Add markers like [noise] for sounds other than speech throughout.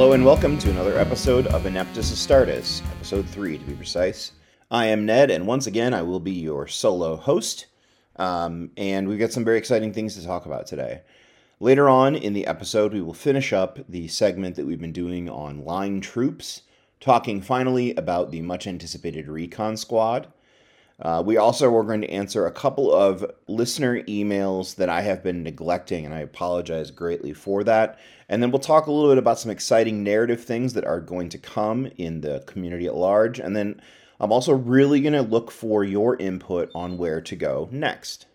Hello and welcome to another episode of Ineptus Astartes, episode 3 to be precise. I am Ned, and once again, I will be your solo host. Um, and we've got some very exciting things to talk about today. Later on in the episode, we will finish up the segment that we've been doing on line troops, talking finally about the much anticipated recon squad. Uh, we also are going to answer a couple of listener emails that I have been neglecting, and I apologize greatly for that. And then we'll talk a little bit about some exciting narrative things that are going to come in the community at large. And then I'm also really going to look for your input on where to go next.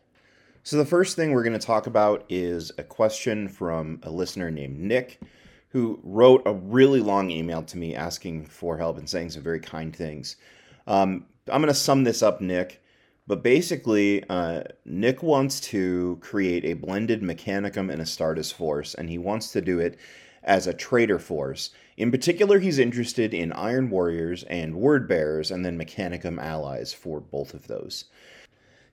So, the first thing we're going to talk about is a question from a listener named Nick, who wrote a really long email to me asking for help and saying some very kind things. Um, I'm going to sum this up, Nick. But basically, uh, Nick wants to create a blended Mechanicum and Astartes force, and he wants to do it as a traitor force. In particular, he's interested in Iron Warriors and Word Bearers, and then Mechanicum allies for both of those.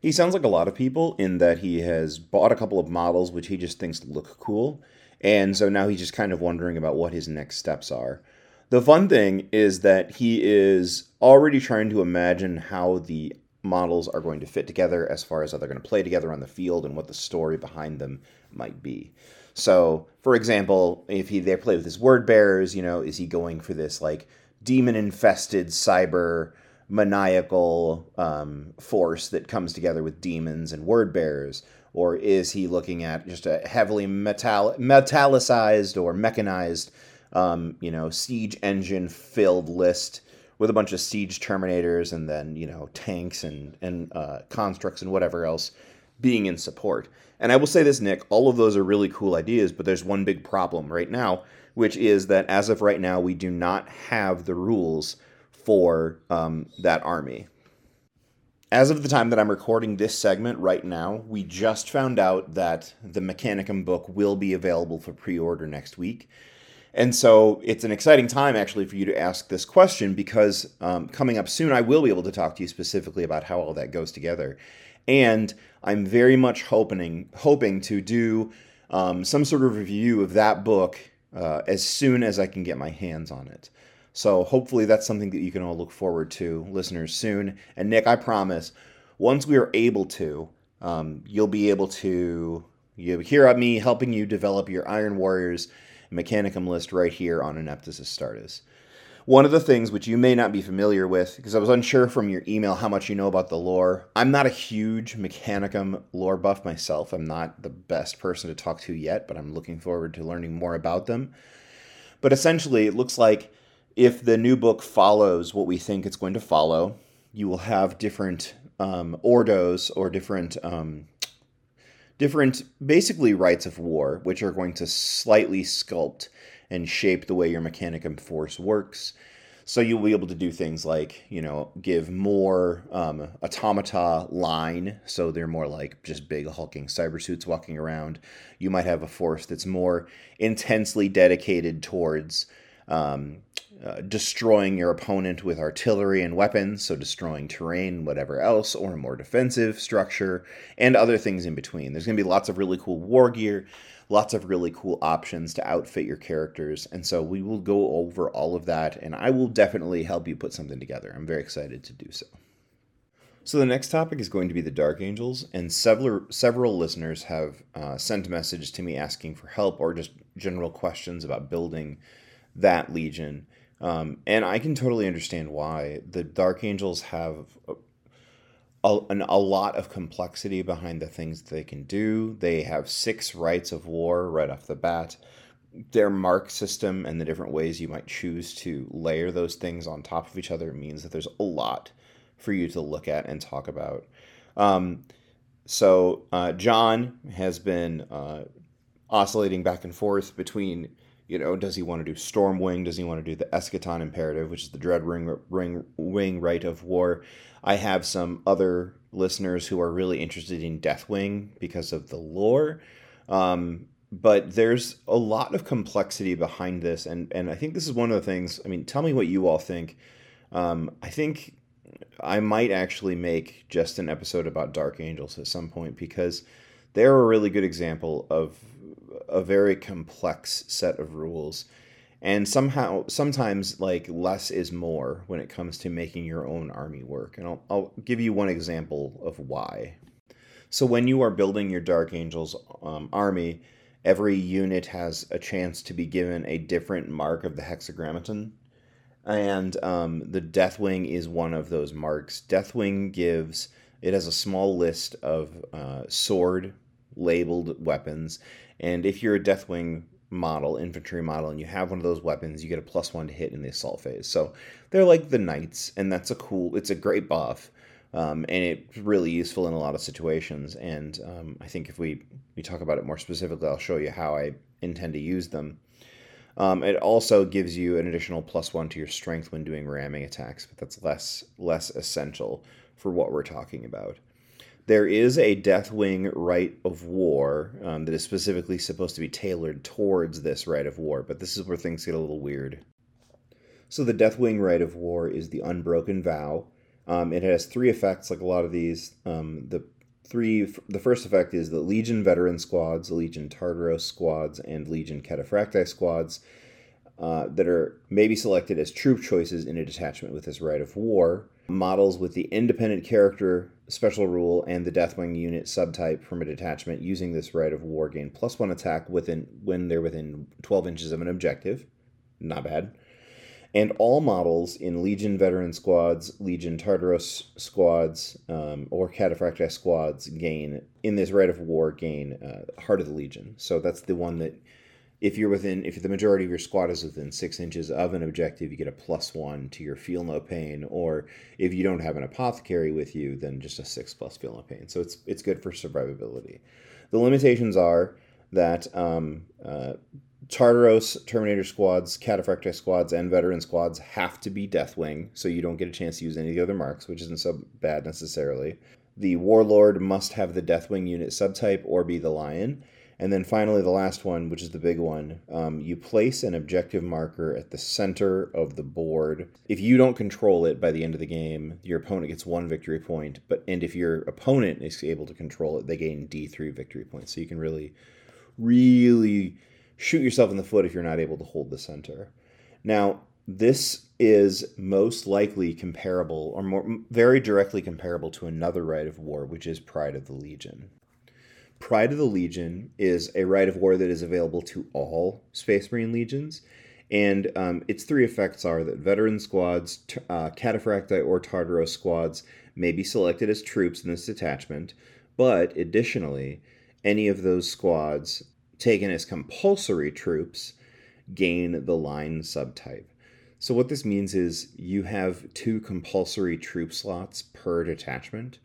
He sounds like a lot of people in that he has bought a couple of models which he just thinks look cool, and so now he's just kind of wondering about what his next steps are. The fun thing is that he is already trying to imagine how the models are going to fit together as far as how they're going to play together on the field and what the story behind them might be. So, for example, if he they play with his word bearers, you know, is he going for this like demon infested cyber maniacal um, force that comes together with demons and word bearers? Or is he looking at just a heavily metal- metallicized or mechanized um, you know, siege engine filled list with a bunch of siege terminators and then you know tanks and and uh, constructs and whatever else being in support. And I will say this, Nick, all of those are really cool ideas, but there's one big problem right now, which is that as of right now, we do not have the rules for um, that army. As of the time that I'm recording this segment right now, we just found out that the Mechanicum book will be available for pre order next week. And so it's an exciting time actually for you to ask this question because um, coming up soon, I will be able to talk to you specifically about how all that goes together. And I'm very much hoping hoping to do um, some sort of review of that book uh, as soon as I can get my hands on it. So hopefully that's something that you can all look forward to, listeners, soon. And Nick, I promise, once we are able to, um, you'll be able to you hear me helping you develop your Iron Warriors Mechanicum list right here on Ineptus Astartes. One of the things which you may not be familiar with, because I was unsure from your email how much you know about the lore, I'm not a huge Mechanicum lore buff myself. I'm not the best person to talk to yet, but I'm looking forward to learning more about them. But essentially, it looks like if the new book follows what we think it's going to follow, you will have different um, ordos or different um, different, basically, rites of war, which are going to slightly sculpt and shape the way your Mechanicum force works. So you'll be able to do things like, you know, give more um, automata line, so they're more like just big hulking cyber suits walking around. You might have a force that's more intensely dedicated towards um, uh, destroying your opponent with artillery and weapons, so destroying terrain, whatever else, or a more defensive structure, and other things in between. There's going to be lots of really cool war gear, lots of really cool options to outfit your characters, and so we will go over all of that, and I will definitely help you put something together. I'm very excited to do so. So the next topic is going to be the Dark Angels, and several several listeners have uh, sent a message to me asking for help or just general questions about building that legion. Um, and I can totally understand why the Dark Angels have a, a, an, a lot of complexity behind the things they can do. They have six rites of war right off the bat. Their mark system and the different ways you might choose to layer those things on top of each other means that there's a lot for you to look at and talk about. Um, so uh, John has been uh, oscillating back and forth between you know, does he want to do Stormwing? Does he want to do the Eschaton Imperative, which is the Dread Ring, ring Wing Rite of War? I have some other listeners who are really interested in Deathwing because of the lore. Um, but there's a lot of complexity behind this, and and I think this is one of the things. I mean, tell me what you all think. Um, I think I might actually make just an episode about Dark Angels at some point because they're a really good example of a very complex set of rules. And somehow, sometimes, like less is more when it comes to making your own army work. And I'll, I'll give you one example of why. So, when you are building your Dark Angels um, army, every unit has a chance to be given a different mark of the hexagrammaton. And um, the Deathwing is one of those marks. Deathwing gives, it has a small list of uh, sword labeled weapons. And if you're a Deathwing model, infantry model, and you have one of those weapons, you get a plus one to hit in the assault phase. So they're like the knights, and that's a cool, it's a great buff. Um, and it's really useful in a lot of situations. And um, I think if we, we talk about it more specifically, I'll show you how I intend to use them. Um, it also gives you an additional plus one to your strength when doing ramming attacks, but that's less less essential for what we're talking about. There is a Deathwing Rite of War um, that is specifically supposed to be tailored towards this Rite of War, but this is where things get a little weird. So the Deathwing Rite of War is the Unbroken Vow. Um, it has three effects, like a lot of these. Um, the three, the first effect is the Legion Veteran squads, Legion Tartaros squads, and Legion Cataphracti squads uh, that are maybe selected as troop choices in a detachment with this Rite of War. Models with the independent character special rule and the Deathwing unit subtype from a detachment using this rite of War gain plus one attack within when they're within 12 inches of an objective. Not bad. And all models in Legion veteran squads, Legion Tartaros squads, um, or Cataphracti squads gain in this rite of War gain uh, Heart of the Legion. So that's the one that if you're within if the majority of your squad is within six inches of an objective you get a plus one to your feel no pain. Or if you don't have an apothecary with you then just a six plus feel no pain. So it's it's good for survivability. The limitations are that um, uh, Tartaros, Terminator squads, Cataphracti squads, and veteran squads have to be Deathwing, so you don't get a chance to use any of the other marks, which isn't so bad necessarily. The Warlord must have the Deathwing unit subtype or be the Lion, and then finally, the last one, which is the big one, um, you place an objective marker at the center of the board. If you don't control it by the end of the game, your opponent gets one victory point. But and if your opponent is able to control it, they gain D three victory points. So you can really, really shoot yourself in the foot if you're not able to hold the center. Now, this is most likely comparable or more very directly comparable to another rite of war, which is Pride of the Legion. Pride of the Legion is a rite of war that is available to all Space Marine legions. And um, its three effects are that veteran squads, uh, Cataphracti or Tartaros squads may be selected as troops in this detachment, but additionally, any of those squads taken as compulsory troops gain the line subtype. So, what this means is you have two compulsory troop slots per detachment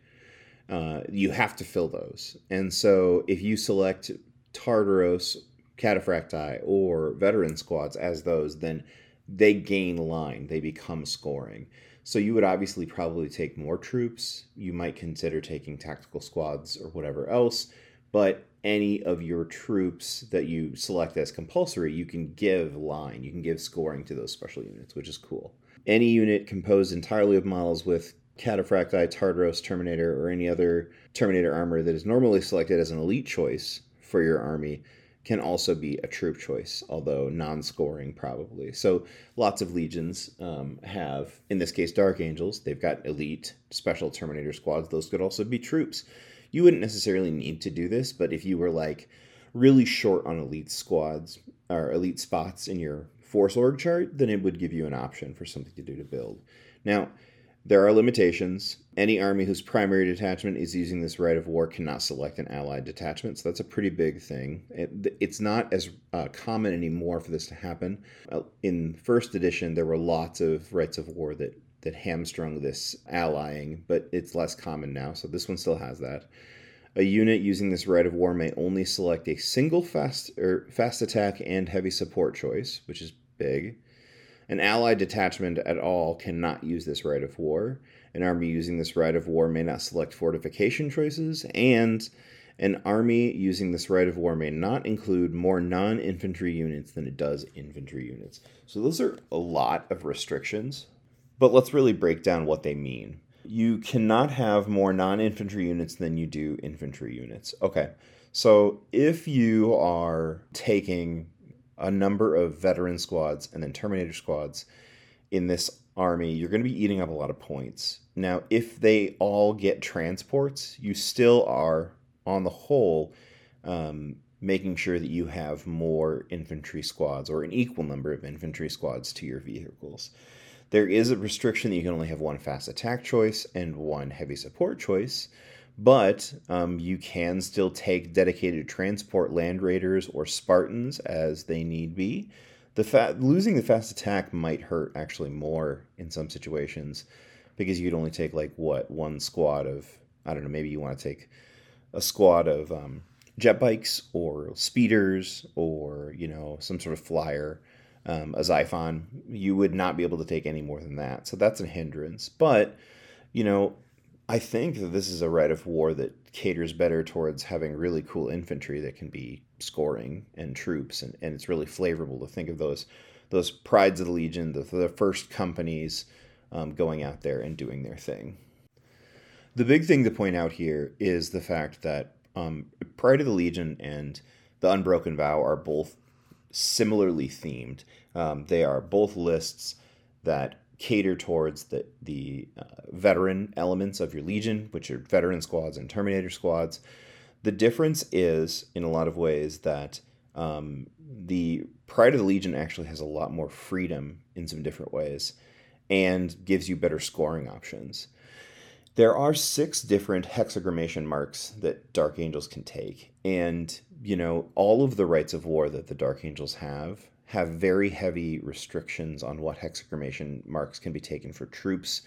uh, you have to fill those. And so if you select Tartaros, Cataphracti, or veteran squads as those, then they gain line, they become scoring. So you would obviously probably take more troops. You might consider taking tactical squads or whatever else, but any of your troops that you select as compulsory, you can give line, you can give scoring to those special units, which is cool. Any unit composed entirely of models with Cataphracti, Tartaros, Terminator, or any other Terminator armor that is normally selected as an elite choice for your army can also be a troop choice, although non scoring probably. So lots of legions um, have, in this case, Dark Angels. They've got elite special Terminator squads. Those could also be troops. You wouldn't necessarily need to do this, but if you were like really short on elite squads or elite spots in your force org chart, then it would give you an option for something to do to build. Now, there are limitations. Any army whose primary detachment is using this rite of war cannot select an allied detachment, so that's a pretty big thing. It, it's not as uh, common anymore for this to happen. Uh, in first edition, there were lots of rites of war that that hamstrung this allying, but it's less common now, so this one still has that. A unit using this rite of war may only select a single fast or fast attack and heavy support choice, which is big. An allied detachment at all cannot use this rite of war. An army using this rite of war may not select fortification choices, and an army using this rite of war may not include more non infantry units than it does infantry units. So, those are a lot of restrictions, but let's really break down what they mean. You cannot have more non infantry units than you do infantry units. Okay, so if you are taking a number of veteran squads and then Terminator squads in this army, you're going to be eating up a lot of points. Now, if they all get transports, you still are, on the whole, um, making sure that you have more infantry squads or an equal number of infantry squads to your vehicles. There is a restriction that you can only have one fast attack choice and one heavy support choice, but um, you can still take dedicated transport land raiders or Spartans as they need be. The fa- losing the fast attack might hurt actually more in some situations because you'd only take like what one squad of I don't know maybe you want to take a squad of um, jet bikes or speeders or you know some sort of flyer um, a Xiphon, you would not be able to take any more than that. So that's a hindrance. But, you know, I think that this is a rite of war that caters better towards having really cool infantry that can be scoring and troops, and, and it's really flavorful to think of those those prides of the legion, the, the first companies um, going out there and doing their thing. The big thing to point out here is the fact that um, Pride of the Legion and the Unbroken Vow are both similarly themed. Um, they are both lists that cater towards the the uh, veteran elements of your legion, which are veteran squads and Terminator squads. The difference is, in a lot of ways, that um, the Pride of the Legion actually has a lot more freedom in some different ways, and gives you better scoring options. There are six different hexagrammaton marks that Dark Angels can take, and you know all of the rites of war that the Dark Angels have have very heavy restrictions on what hexagrammaton marks can be taken for troops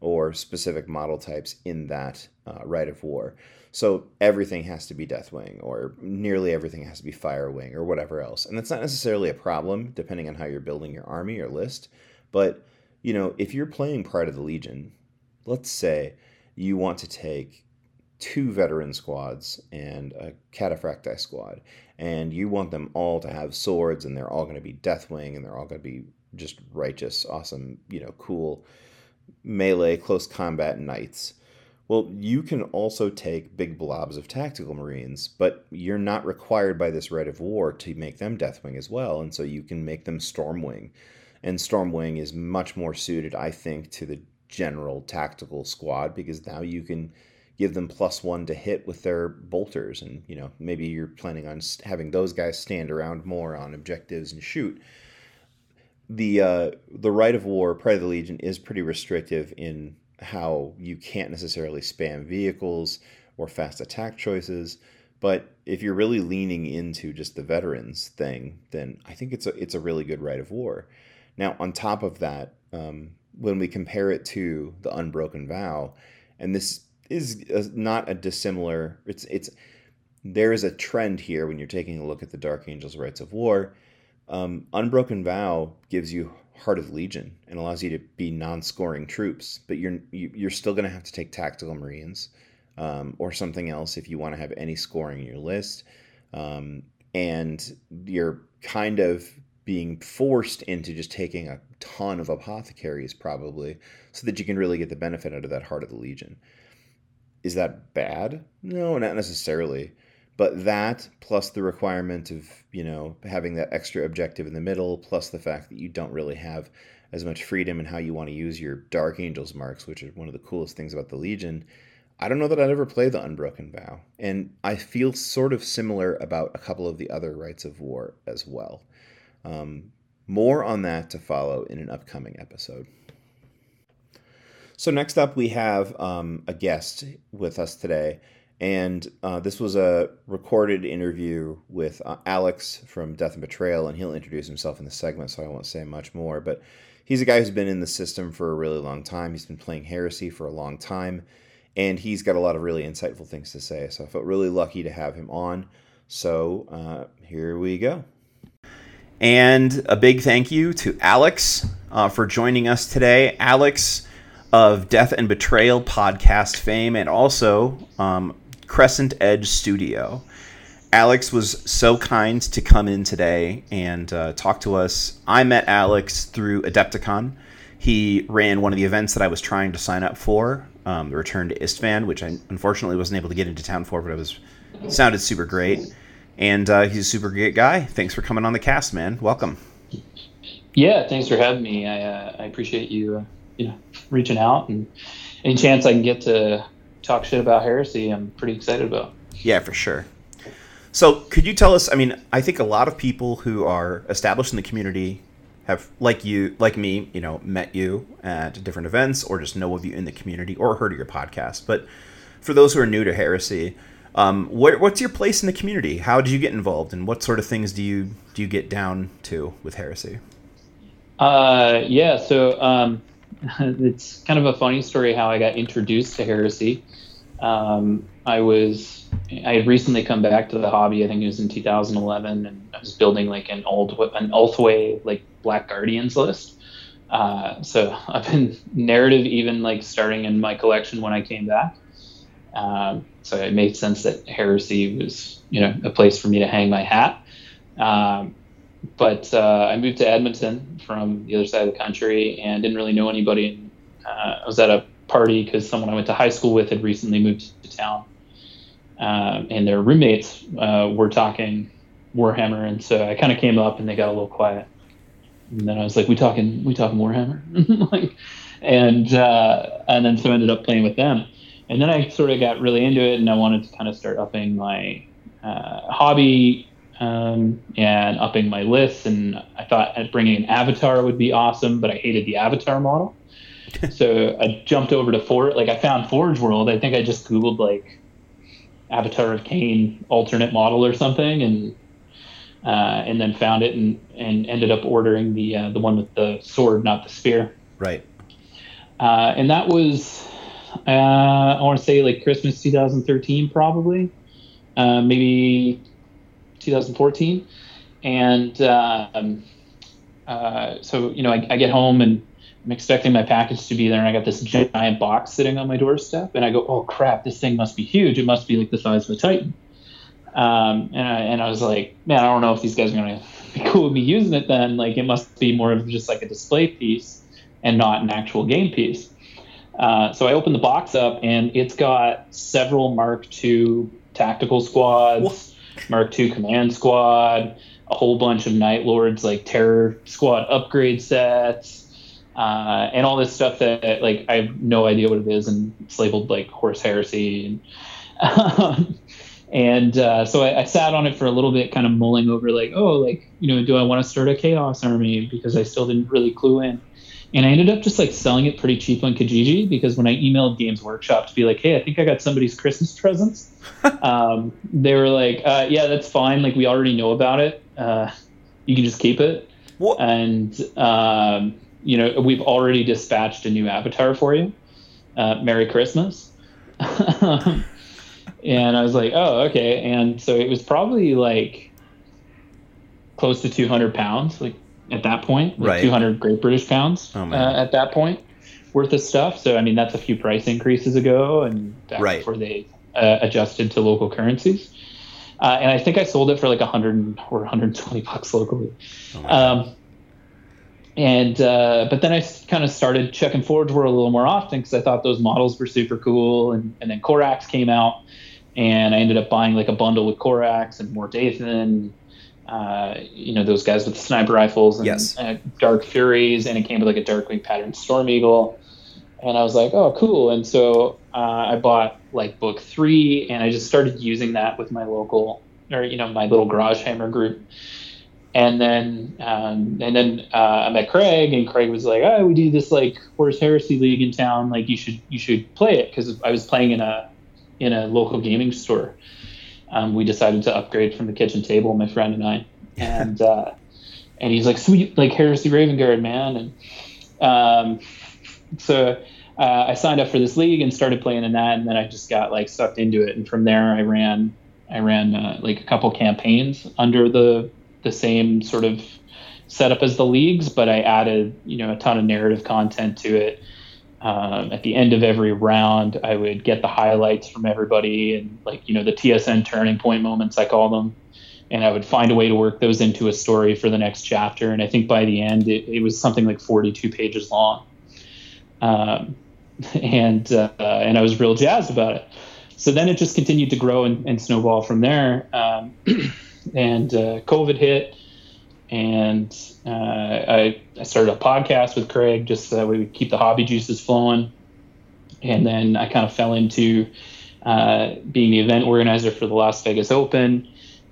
or specific model types in that uh, rite of war. So everything has to be Deathwing, or nearly everything has to be Firewing, or whatever else. And that's not necessarily a problem, depending on how you're building your army or list. But you know, if you're playing Pride of the Legion, let's say you want to take two veteran squads and a cataphracti squad, and you want them all to have swords, and they're all going to be Deathwing, and they're all going to be just righteous, awesome, you know, cool melee, close combat knights. Well, you can also take big blobs of tactical marines, but you're not required by this rite of war to make them Deathwing as well, and so you can make them Stormwing. And Stormwing is much more suited, I think, to the general tactical squad because now you can give them plus one to hit with their bolters. And you know maybe you're planning on having those guys stand around more on objectives and shoot. The uh, the rite of war pride of the legion is pretty restrictive in how you can't necessarily spam vehicles or fast attack choices. But if you're really leaning into just the veterans thing then i think it's a it's a really good rite of war. Now on top of that um, when we compare it to the unbroken vow and this is not a dissimilar it's it's there is a trend here when you're taking a look at the dark angels rites of war. Um, unbroken vow gives you heart of legion and allows you to be non-scoring troops but you're you are still going to have to take tactical marines um, or something else if you want to have any scoring in your list. Um, and you're kind of being forced into just taking a ton of apothecaries probably so that you can really get the benefit out of that heart of the legion is that bad? No not necessarily. But that plus the requirement of you know having that extra objective in the middle plus the fact that you don't really have as much freedom in how you want to use your dark angels marks which is one of the coolest things about the legion i don't know that i'd ever play the unbroken vow. And i feel sort of similar about a couple of the other rites of war as well. Um, more on that to follow in an upcoming episode. So, next up, we have um, a guest with us today. And uh, this was a recorded interview with uh, Alex from Death and Betrayal, and he'll introduce himself in the segment, so I won't say much more. But he's a guy who's been in the system for a really long time. He's been playing Heresy for a long time, and he's got a lot of really insightful things to say. So I felt really lucky to have him on. So uh, here we go. And a big thank you to Alex uh, for joining us today. Alex of Death and Betrayal podcast fame and also um, Crescent Edge Studio. Alex was so kind to come in today and uh, talk to us. I met Alex through Adepticon. He ran one of the events that I was trying to sign up for, um, the Return to Istvan, which I unfortunately wasn't able to get into town for, but it was sounded super great and uh, he's a super great guy. Thanks for coming on the cast, man. Welcome. Yeah, thanks for having me. I, uh, I appreciate you, uh, you know, reaching out and any chance I can get to talk shit about heresy. I'm pretty excited about. Yeah, for sure. So, could you tell us? I mean, I think a lot of people who are established in the community have, like you, like me, you know, met you at different events or just know of you in the community or heard of your podcast. But for those who are new to heresy, um, what, what's your place in the community? How did you get involved, and what sort of things do you do you get down to with heresy? Uh, yeah, so um, [laughs] it's kind of a funny story how I got introduced to heresy. Um, I was I had recently come back to the hobby. I think it was in 2011, and I was building like an old an Ulthwé like Black Guardians list. Uh, so [laughs] I've been narrative even like starting in my collection when I came back. Um, so it made sense that heresy was, you know, a place for me to hang my hat. Um, but uh, I moved to Edmonton from the other side of the country and didn't really know anybody. Uh, I was at a party because someone I went to high school with had recently moved to town, um, and their roommates uh, were talking Warhammer, and so I kind of came up and they got a little quiet. And then I was like, "We talking? We talking Warhammer?" [laughs] like, and uh, and then so I ended up playing with them and then I sort of got really into it, and I wanted to kind of start upping my uh, hobby um, and upping my lists. And I thought bringing an avatar would be awesome, but I hated the avatar model. [laughs] so I jumped over to Forge. Like I found Forge World. I think I just googled like Avatar of Khaine alternate model or something, and uh, and then found it and and ended up ordering the uh, the one with the sword, not the spear. Right. Uh, and that was uh, I want to say like Christmas 2013, probably, uh, maybe 2014, and um, uh, so you know I, I, get home and I'm expecting my package to be there, and I got this giant box sitting on my doorstep, and I go, oh crap, this thing must be huge. It must be like the size of a Titan. Um, and I, and I was like, man, I don't know if these guys are gonna be cool with me using it. Then like it must be more of just like a display piece and not an actual game piece. Uh, so I opened the box up, and it's got several Mark II tactical squads, what? Mark II command squad, a whole bunch of Night Lords like Terror Squad upgrade sets, uh, and all this stuff that like I have no idea what it is, and it's labeled like horse Heresy. And, [laughs] and uh, so I, I, sat on it for a little bit, kind of mulling over like, oh, like you know, do I want to start a Chaos army because I still didn't really clue in and I ended up just like selling it pretty cheap on Kijiji because when I emailed Games Workshop to be like, hey, I think I got somebody's Christmas presents, [laughs] um, they were like, uh, yeah, that's fine. Like we already know about it. Uh, you can just keep it. What? And um, you know, we've already dispatched a new avatar for you. Uh, Merry Christmas. [laughs] and I was like, oh, okay. And so it was probably like close to 200 pounds, like at that point, like right. 200 Great British pounds oh, uh, at that point worth of stuff. So I mean, that's a few price increases ago, and back right. before they uh, adjusted to local currencies. Uh, and I think I sold it for like 100 or 120 bucks locally. Oh um, and uh, but then I kind of started checking Forge World a little more often because I thought those models were super cool. And, and then Corax came out, and I ended up buying like a bundle with Corax and Mor Deythan uh, you know those guys with the sniper rifles and yes. uh, dark furies and it came with like a darkwing pattern storm eagle. And i was like oh cool. And so uh, i bought like book three and i just started using that with my local or you know my little garage hammer group. And then um, and then uh, i met craig and craig was like oh we do this like horus heresy league in town. Like you should you should play it. Because i was playing in a in a local gaming store um, we decided to upgrade from the kitchen table, my friend and I, and uh, [laughs] and he's like, sweet, like Heresy Raven Guard, man, and um, so uh, I signed up for this league and started playing in that, and then I just got like sucked into it, and from there I ran I ran uh, like a couple campaigns under the the same sort of setup as the leagues, but I added you know a ton of narrative content to it. Um, at the end of every round, I would get the highlights from everybody and like you know the TSN turning point moments I call them, and I would find a way to work those into a story for the next chapter. And I think by the end, it, it was something like 42 pages long, um, [laughs] and uh, and I was real jazzed about it. so then it just continued to grow and, and snowball from there. Um, [clears throat] and uh, COVID hit, and uh, I, I started a podcast with Craig just so that we would keep the hobby juices flowing. And then I kind of fell into uh, being the event organizer for the Las Vegas Open.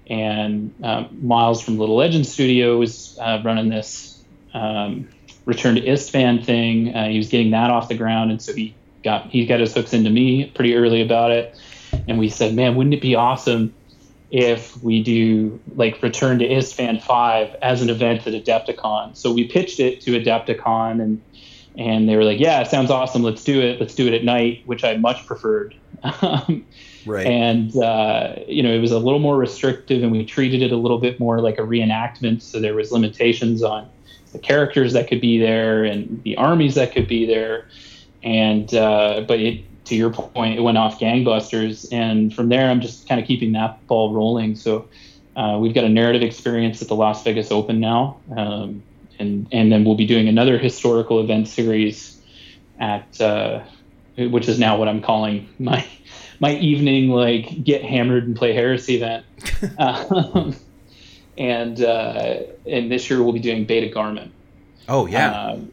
And um, Miles from Little Legend Studio was uh, running this um, return to Istvan thing. Uh, he was getting that off the ground, and so he got he got his hooks into me pretty early about it. And we said, man, wouldn't it be awesome if we do like Return to Istvan Five as an event at Adepticon? So we pitched it to Adepticon, and and they were like, yeah, sounds awesome. Let's do it. Let's do it at night, which I much preferred. [laughs] Um, Right. and uh, you know it was a little more restrictive and we treated it a little bit more like a reenactment so there was limitations on the characters that could be there and the armies that could be there and uh, but it to your point it went off gangbusters and from there i'm just kind of keeping that ball rolling. So uh, we've got a narrative experience at the las vegas open now um, and and then we'll be doing another historical event series at uh, which is now what i'm calling my my evening like get hammered and play heresy event. [laughs] Um, and uh, and this year we'll be doing beta garmon. Oh yeah. um,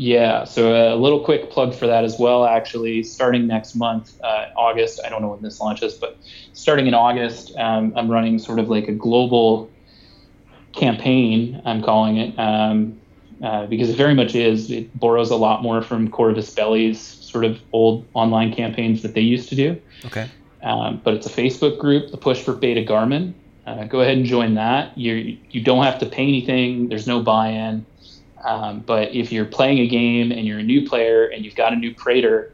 yeah so a little quick plug for that as well actually starting next month uh, august i don't know when this launches but starting in august um, i'm running sort of like a global campaign i'm calling it um, uh, because it very much is it borrows a lot more from corvus belli's sort of old online campaigns that they used to do okay. um, but it's a Facebook group, the Push for Beta Garmon. Uh, go ahead and join that. You you don't have to pay anything. There's no buy-in. Um, but if you're playing a game and you're a new player and you've got a new praetor,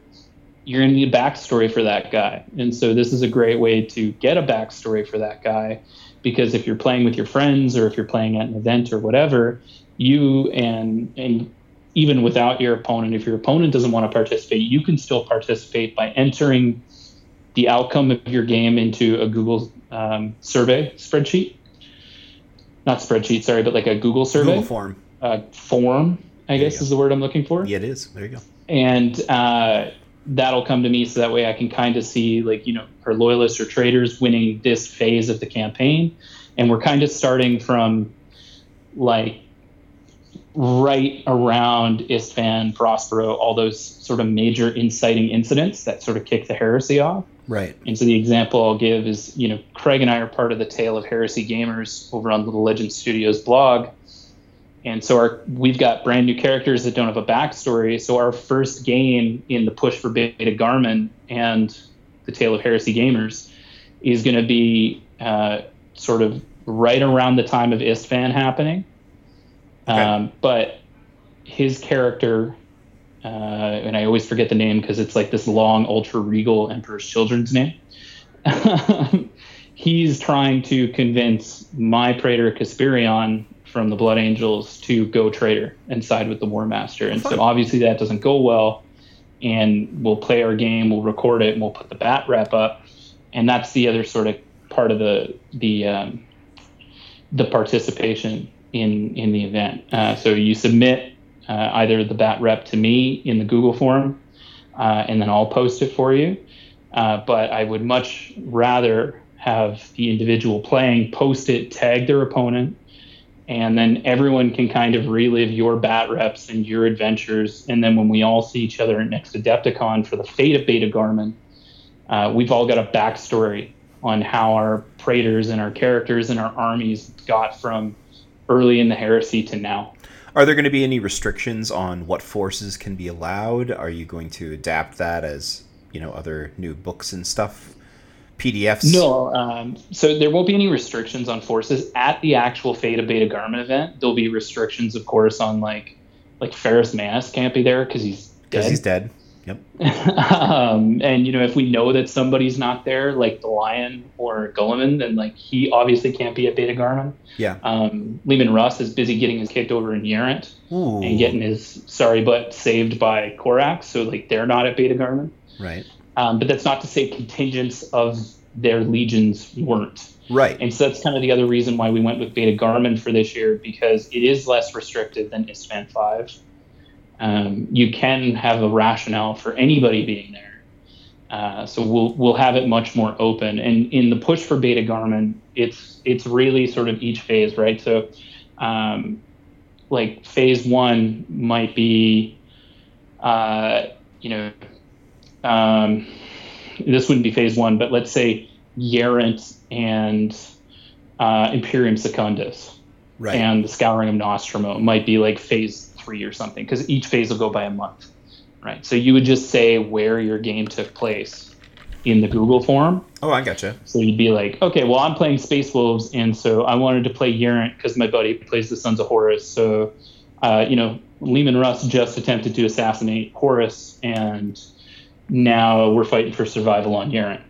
you're going to need a backstory for that guy. And so this is a great way to get a backstory for that guy, because if you're playing with your friends or if you're playing at an event or whatever, you and and even without your opponent, if your opponent doesn't want to participate, you can still participate by entering the outcome of your game into a Google um, survey spreadsheet. Not spreadsheet, sorry, but like a Google survey Google form. Uh, form, I you guess is the word I'm looking for. Yeah, it is. There you go. And uh, that'll come to me so that way I can kind of see, like, you know, are loyalists or traders winning this phase of the campaign. And we're kind of starting from like right around Istvan, Prospero, all those sort of major inciting incidents that sort of kick the heresy off. Right. And so the example I'll give is, you know, Craig and I are part of the Tale of Heresy Gamers over on Little Legend Studios blog. And so our we've got brand new characters that don't have a backstory. So our first game in the push for Beta Garmon and the Tale of Heresy Gamers is going to be uh, sort of right around the time of Istvan happening. Okay. Um, but his character, uh, and I always forget the name because it's like this long, ultra regal Emperor's Children's name. [laughs] He's trying to convince my Praetor Casperion from the Blood Angels to go traitor and side with the War Master. And Fun. so obviously that doesn't go well. And we'll play our game, we'll record it, and we'll put the bat rep up. And that's the other sort of part of the the um, the participation in in the event. Uh, so you submit uh, either the bat rep to me in the Google form, uh, and then I'll post it for you. Uh, but I would much rather have the individual playing post it, tag their opponent, and then everyone can kind of relive your bat reps and your adventures. And then when we all see each other at next Adepticon for the fate of Beta Garmon, uh, we've all got a backstory on how our praetors and our characters and our armies got from early in the heresy to now. Are there going to be any restrictions on what forces can be allowed? Are you going to adapt that as you know other new books and stuff, PDFs? No, um, so there won't be any restrictions on forces at the actual Fate of Beta Garmon event. There'll be restrictions, of course, on like like Ferrus Manus can't be there because he's because he's dead. Yep. [laughs] um, and you know, if we know that somebody's not there, like the Lion or Guilliman, then like he obviously can't be at Beta Garmon. Yeah. Um, Leman Russ is busy getting his kicked over in Yarant and getting his sorry butt saved by Corax, so like they're not at Beta Garmon. right. Um, but that's not to say contingents of their legions weren't. Right. And so that's kind of the other reason why we went with Beta Garmon for this year because it is less restrictive than Istvan 5. Um, you can have a rationale for anybody being there. Uh, so we'll we'll have it much more open. And in the push for Beta Garmon, it's it's really sort of each phase, right? So, um, like phase one might be, uh, you know, um, this wouldn't be phase one, but let's say Yarant and uh, Imperium Secundus Right. and the Scouring of Nostramo might be like phase three or something because each phase will go by a month, right? So you would just say where your game took place in the Google form. oh, I gotcha. So you'd be like, okay, well, I'm playing Space Wolves, and so I wanted to play Yarant because my buddy plays the Sons of Horus. So, uh, you know, Leman Russ just attempted to assassinate Horus, and now we're fighting for survival on Yarant.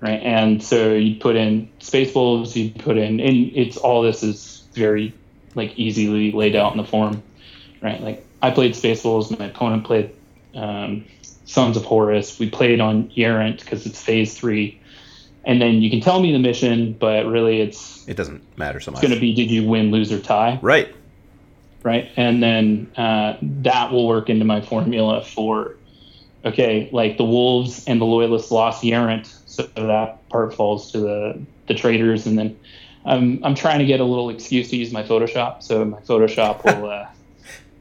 Right, and so you put in Space Wolves, you put in, and it's all this is very like easily laid out in the form, right? Like I played Space Wolves, my opponent played um, Sons of Horus. We played on Yarant because it's phase three. And then you can tell me the mission, but really it's, It doesn't matter so much. It's going to be did you win, lose, or tie, right. right? And then uh, that will work into my formula for, okay, like the Wolves and the Loyalists lost Yarant, so that part falls to the, the traders. And then I'm, I'm trying to get a little excuse to use my Photoshop. So my Photoshop will [laughs] uh,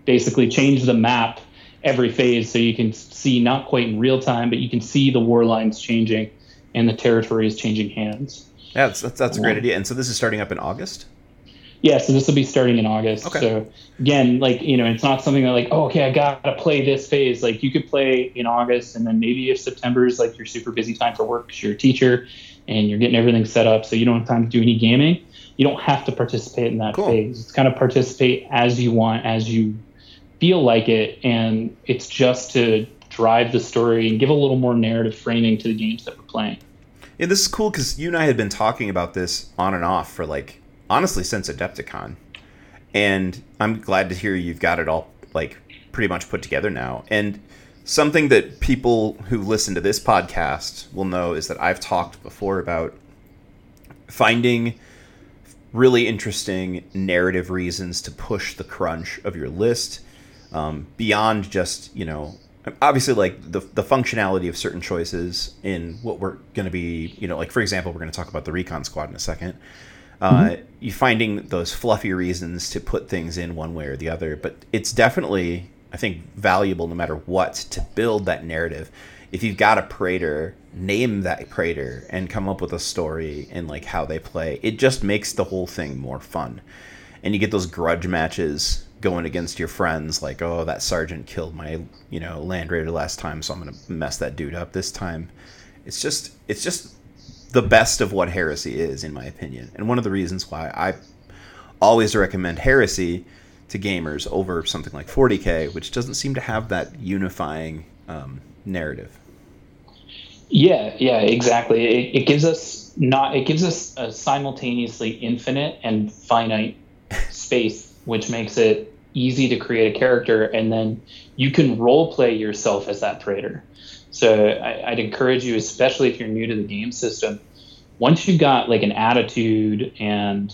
basically change the map every phase so you can see not quite in real time, but you can see the war lines changing and the territory is changing hands. Yeah, that's, that's, that's a great Um, idea. And so this is starting up in August. Yeah, so this will be starting in August. Okay. So again, like you know, it's not something that like, oh, okay, I gotta play this phase. Like you could play in August, and then maybe if September is like your super busy time for work because you're a teacher and you're getting everything set up, so you don't have time to do any gaming. You don't have to participate in that Cool. phase. It's kind of participate as you want, as you feel like it, and it's just to drive the story and give a little more narrative framing to the games that we're playing. Yeah, this is cool because you and I had been talking about this on and off for like honestly since Adepticon, and I'm glad to hear you've got it all like pretty much put together now. And something that people who listen to this podcast will know is that I've talked before about finding really interesting narrative reasons to push the crunch of your list um, beyond just you know obviously like the, the functionality of certain choices in what we're going to be you know like for example we're going to talk about the recon squad in a second uh, you finding those fluffy reasons to put things in one way or the other but it's definitely i think valuable no matter what to build that narrative. If you've got a praetor name that praetor and come up with a story and like how they play it just makes the whole thing more fun. And you get those grudge matches going against your friends like oh that sergeant killed my you know land raider last time so i'm gonna mess that dude up this time. It's just it's just the best of what heresy is in my opinion and one of the reasons why i always recommend heresy to gamers over something like 40k which doesn't seem to have that unifying um, narrative Yeah, yeah, exactly. It, it gives us not it gives us a simultaneously infinite and finite [laughs] space, which makes it easy to create a character, and then you can role play yourself as that praetor. So I, I'd encourage you, especially if you're new to the game system, once you've got like an attitude and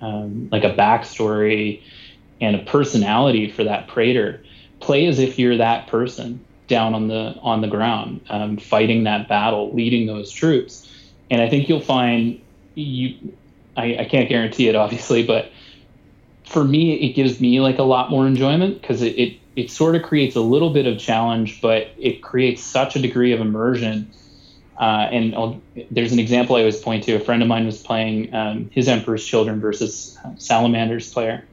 um, like a backstory and a personality for that praetor, play as if you're that person down on the on the ground, um, fighting that battle, leading those troops. And I think you'll find you. I, I can't guarantee it, obviously, but for me, it gives me like a lot more enjoyment because it, it it sort of creates a little bit of challenge, but it creates such a degree of immersion. Uh, and I'll, there's an example I always point to. A friend of mine was playing um, his Emperor's Children versus Salamander's player,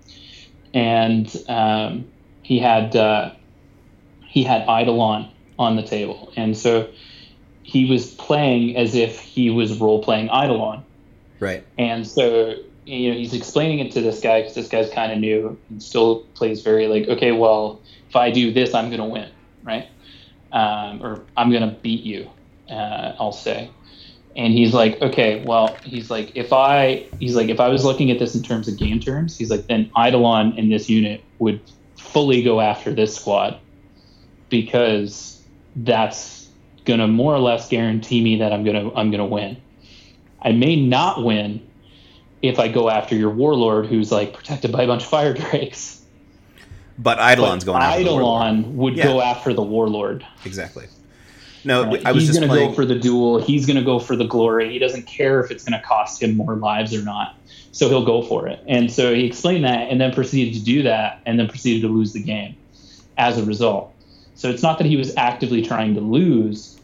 and um, he had uh, he had Eidolon on the table, and so he was playing as if he was role playing Eidolon. right And so, you know, he's explaining it to this guy because this guy's kind of new and still plays very like, okay, well, if I do this, I'm going to win, right? Um, or I'm going to beat you, uh, I'll say. And he's like, okay, well, he's like, if I, he's like, if I was looking at this in terms of game terms, he's like, then Eidolon in this unit would fully go after this squad because that's going to more or less guarantee me that I'm going to, I'm going to win. I may not win if I go after your warlord who's like protected by a bunch of fire drakes. But eidolon's But going after the. Eidolon would Yeah. go after the warlord. exactly No, Right? I was he's going to playing. go for the duel. He's going to go for the glory. He doesn't care if it's going to cost him more lives or not. So he'll go for it. And so he explained that and then proceeded to do that and then proceeded to lose the game as a result. So it's not that he was actively trying to lose,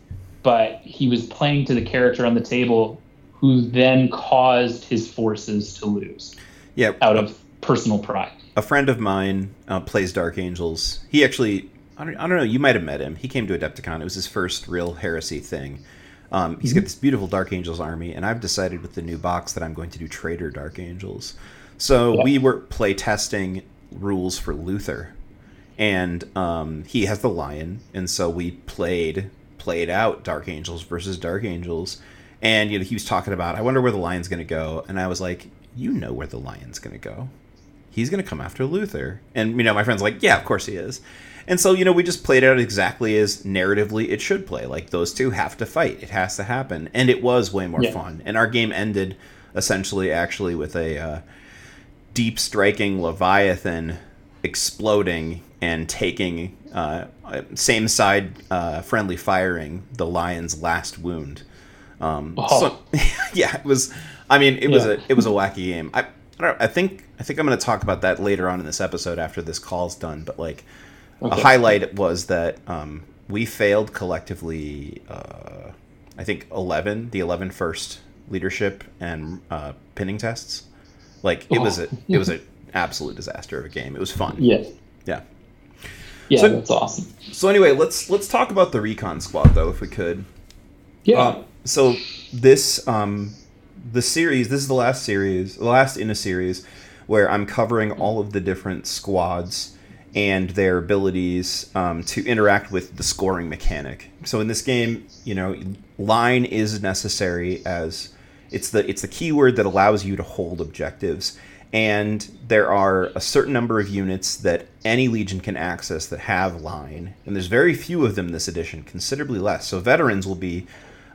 but he was playing to the character on the table who then caused his forces to lose yeah, out of personal pride. A friend of mine uh, plays Dark Angels. He actually, I don't, I don't know, you might have met him. He came to Adepticon. It was his first real heresy thing. Um, he's got this beautiful Dark Angels army, and I've decided with the new box that I'm going to do Traitor Dark Angels. So Yeah. we were play testing rules for Luther, and um, he has the lion, and so we played played out Dark Angels versus Dark Angels, and you know he was talking about I wonder where the lion's going to go, and I was like, you know where the lion's going to go he's going to come after Luther. And, you know, my friend's like, yeah, of course he is. And so, you know, we just played out exactly as narratively it should play. Like, those two have to fight, it has to happen. And it was way more Yeah. fun. And our game ended essentially actually with a uh, deep striking Leviathan exploding and taking uh, same side uh, friendly firing the lion's last wound. Um, Oh. so, [laughs] yeah, it was. I mean, it was a it was a wacky game. I, I. I think I think I'm going to talk about that later on in this episode after this call's done. But like, a highlight was that um, we failed collectively. Uh, I think eleven, the 11 first leadership and uh, pinning tests. Like it was Oh. a it was an absolute disaster of a game. It was fun. Yeah. Yeah. Yeah, So- that's awesome. So anyway, let's let's talk about the recon squad though, if we could. Yeah. Um, so this um, the series this is the last series, the last in a series where I'm covering all of the different squads and their abilities um, to interact with the scoring mechanic. So in this game, you know, line is necessary as it's the it's the keyword that allows you to hold objectives. And there are a certain number of units that any legion can access that have line, and there's very few of them this edition, considerably less. So veterans will be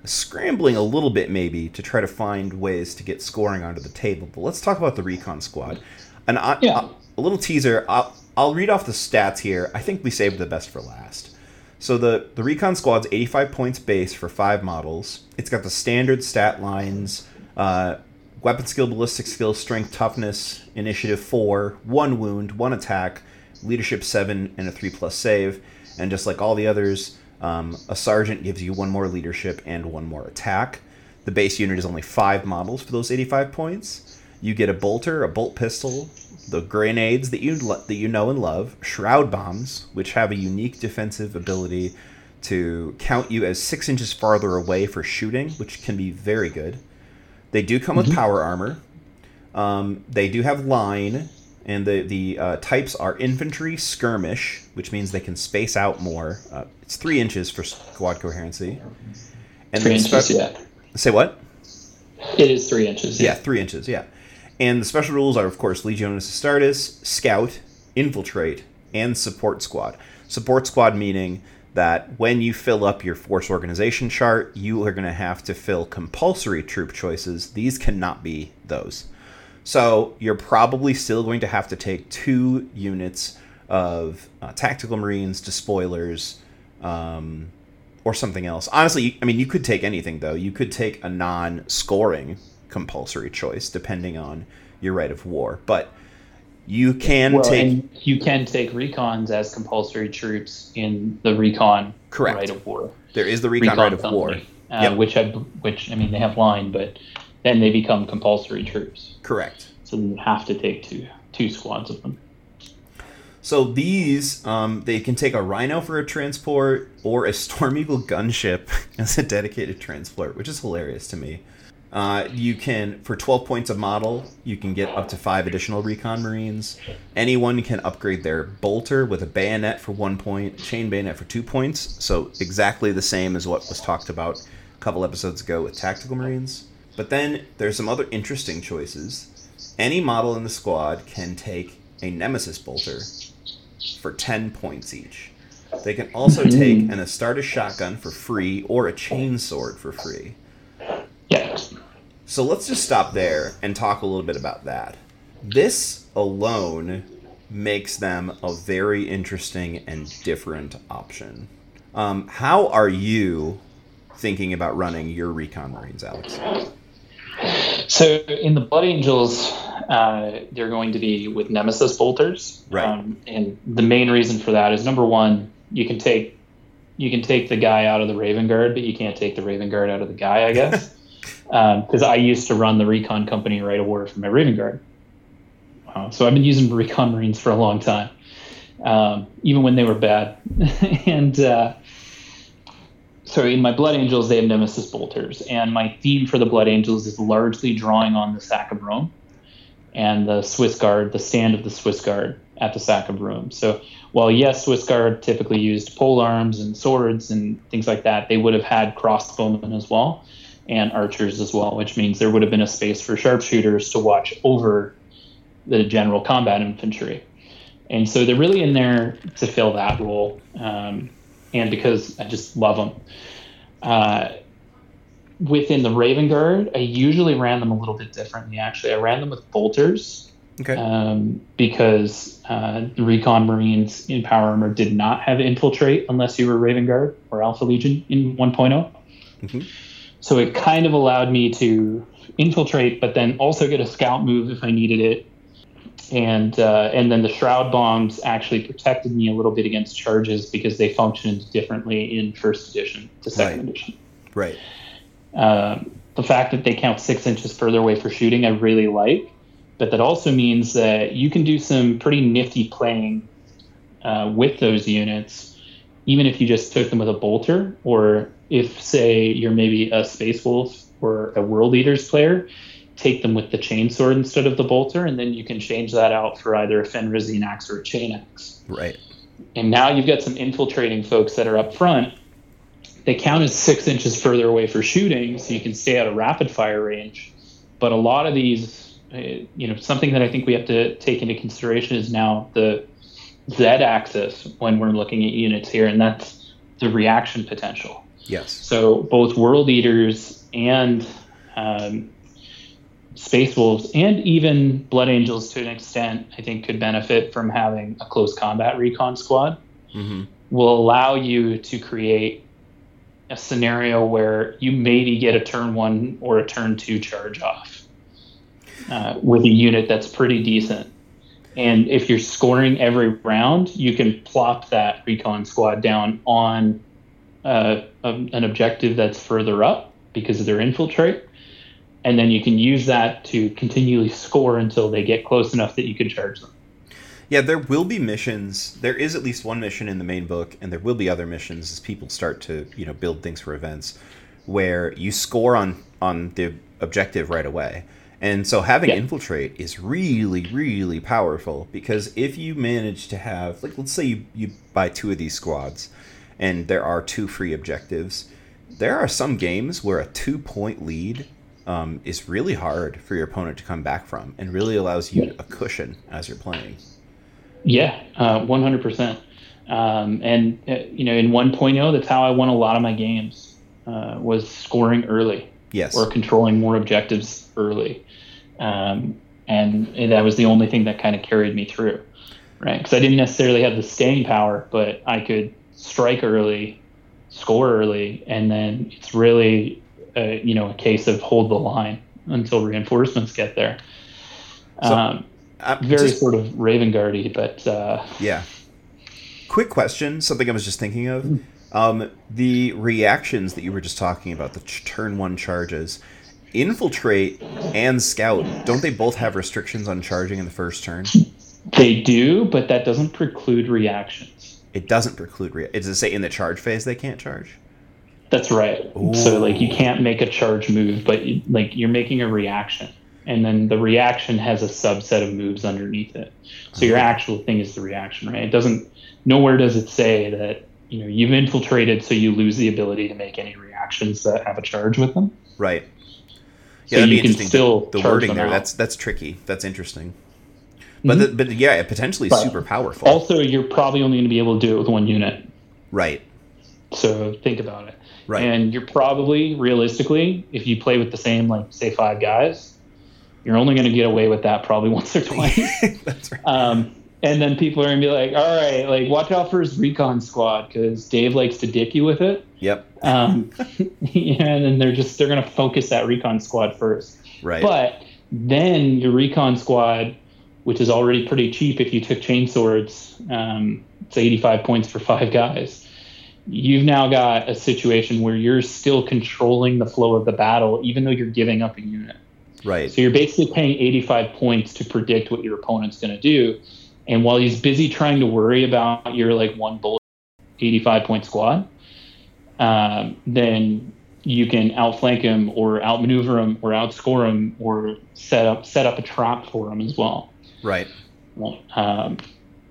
scrambling a little bit maybe to try to find ways to get scoring onto the table. But let's talk about the recon squad. And I, Yeah. a little teaser. I'll, I'll read off the stats here. I think we saved the best for last. So the the recon squad's 85 points base for five models. It's got the standard stat lines: uh, weapon skill, ballistic skill, strength, toughness, initiative four, one wound, one attack, leadership seven, and a three plus save. And just like all the others, um, a sergeant gives you one more leadership and one more attack. The base unit is only five models for those 85 points. You get a bolter, a bolt pistol, the grenades that you lo- that you know and love, shroud bombs, which have a unique defensive ability to count you as six inches farther away for shooting, which can be very good. They do come with power armor. Um, they do have line, and the the uh, types are infantry, skirmish, which means they can space out more. Uh, it's three inches for squad coherency. And three inches, spe- yeah. Say what? It is three inches. Yeah, three inches. Yeah, and the special rules are, of course, Legionis Astartes, Scout, Infiltrate, and Support Squad. Support Squad meaning that when you fill up your force organization chart, you are going to have to fill compulsory troop choices. These cannot be those. So you're probably still going to have to take two units of uh, tactical marines, despoilers, um, or something else. Honestly, I mean, you could take anything though. You could take a non-scoring compulsory choice, depending on your right of war. But you can Well, take you can take recons as compulsory troops in the recon Correct. right of war. there is the recon, right of war. Uh, Yep. Which I, which I mean, they have line, but then they become compulsory troops. Correct. So you have to take two two squads of them. So these, um, they can take a Rhino for a transport or a Storm [laughs] Eagle gunship as a dedicated transport, which is hilarious to me. Uh, you can, for 12 points a model, you can get up to five additional recon marines. Anyone can upgrade their bolter with a bayonet for one point, chain bayonet for two points. So exactly the same as what was talked about a couple episodes ago with tactical marines. But then there's some other interesting choices. Any model in the squad can take a Nemesis bolter for 10 points each. They can also take an Astartes shotgun for free or a chainsword for free. Yeah. So let's just stop there and talk a little bit about that. This alone makes them a very interesting and different option. Um, how are you thinking about running your recon marines, Alex? So in the Blood Angels, uh, they're going to be with Nemesis bolters, Right. Um, and the main reason for that is number one, you can take you can take the guy out of the Raven Guard, but you can't take the Raven Guard out of the guy, I [laughs] guess. Because I used to run the recon company right away from my Raven Guard, uh, so I've been using [laughs] recon Marines for a long time, um, even when they were bad, [laughs] and. Uh, so in my Blood Angels, they have Nemesis Bolters, and my theme for the Blood Angels is largely drawing on the Sack of Rome and the Swiss Guard, the stand of the Swiss Guard at the Sack of Rome. So while yes, Swiss Guard typically used pole arms and swords and things like that, they would have had crossbowmen as well and archers as well, which means there would have been a space for sharpshooters to watch over the general combat infantry. And so they're really in there to fill that role. Um, and because I just love them. Uh, within the Raven Guard, I usually ran them a little bit differently. Actually, I ran them with bolters Okay. um, because uh, the Recon Marines in Power Armor did not have infiltrate unless you were Raven Guard or Alpha Legion in 1.0. Mhm. So it kind of allowed me to infiltrate, but then also get a scout move if I needed it. And uh, and then the shroud bombs actually protected me a little bit against charges because they functioned differently in first edition to second Right. edition. right. Um, the fact that they count six inches further away for shooting, I really like. But that also means that you can do some pretty nifty playing uh, with those units, even if you just took them with a bolter, or if, say, you're maybe a Space Wolf or a World Eaters player, take them with the chainsword instead of the bolter, and then you can change that out for either a Fenrisian axe or a chain axe. Right. And now you've got some infiltrating folks that are up front. They count as six inches further away for shooting, so you can stay out of rapid fire range. But a lot of these, uh, you know, something that I think we have to take into consideration is now the Z axis when we're looking at units here, and that's the reaction potential. Yes. So both World Eaters and um, Space Wolves and even Blood Angels to an extent, I think could benefit from having a close combat recon squad. Mm-hmm. Will allow you to create a scenario where you maybe get a turn one or a turn two charge off uh, with a unit that's pretty decent. And if you're scoring every round, you can plop that recon squad down on uh, a, an objective that's further up because of their infiltrate. And then you can use that to continually score until they get close enough that you can charge them. Yeah, there will be missions. There is at least one mission in the main book, and there will be other missions as people start to, you know, build things for events, where you score on on the objective right away. And so having Yeah. infiltrate is really, really powerful because if you manage to have, like, let's say you, you buy two of these squads, and there are two free objectives, there are some games where a two point lead um, is really hard for your opponent to come back from, and really allows you a cushion as you're playing. Yeah, uh, 100%. Um, and, uh, you know, in 1.0, that's how I won a lot of my games, uh, was scoring early Yes. or controlling more objectives early. Um, and that was the only thing that kind of carried me through, right? Because I didn't necessarily have the staying power, but I could strike early, score early, and then it's really, uh, you know, a case of hold the line until reinforcements get there. So- um, Uh, very just- sort of Raven Guardy, but uh, yeah. Quick question, something I was just thinking of. Um, the reactions that you were just talking about, the ch- turn one charges, infiltrate and scout, don't they both have restrictions on charging in the first turn? they do, but that doesn't preclude reactions. It doesn't preclude. Rea- does it say in the charge phase they can't charge? That's right. So like you can't make a charge move, but you, like you're making a reaction, and then the reaction has a subset of moves underneath it. So your Oh. actual thing is the reaction, right? It doesn't. Nowhere does it say that you know you've infiltrated, so you lose the ability to make any reactions that have a charge with them. Right. So Yeah, that'd be you can interesting. still the, wording there, out. that's that's tricky. That's interesting. But Mhm. the, but yeah, it potentially But super powerful. Also, you're probably only going to be able to do it with one unit. right. So think about it. Right. And you're probably realistically, if you play with the same like say five guys, you're only going to get away with that probably [laughs] once or twice. [laughs] that's right. um, and then people are gonna be like, all right, like watch out for his recon squad because Dave likes to dick you with it. Yep. Um, [laughs] and then they're just they're gonna focus that recon squad first. Right. But then your recon squad, which is already pretty cheap if you took chainswords, um, it's 85 points for five guys. You've now got a situation where you're still controlling the flow of the battle, even though you're giving up a unit. right. So you're basically paying 85 points to predict what your opponent's going to do. And while he's busy trying to worry about your like one bullet 85 point squad, um, then you can outflank him or outmaneuver him or outscore him or set up set up a trap for him as well. Right. Um,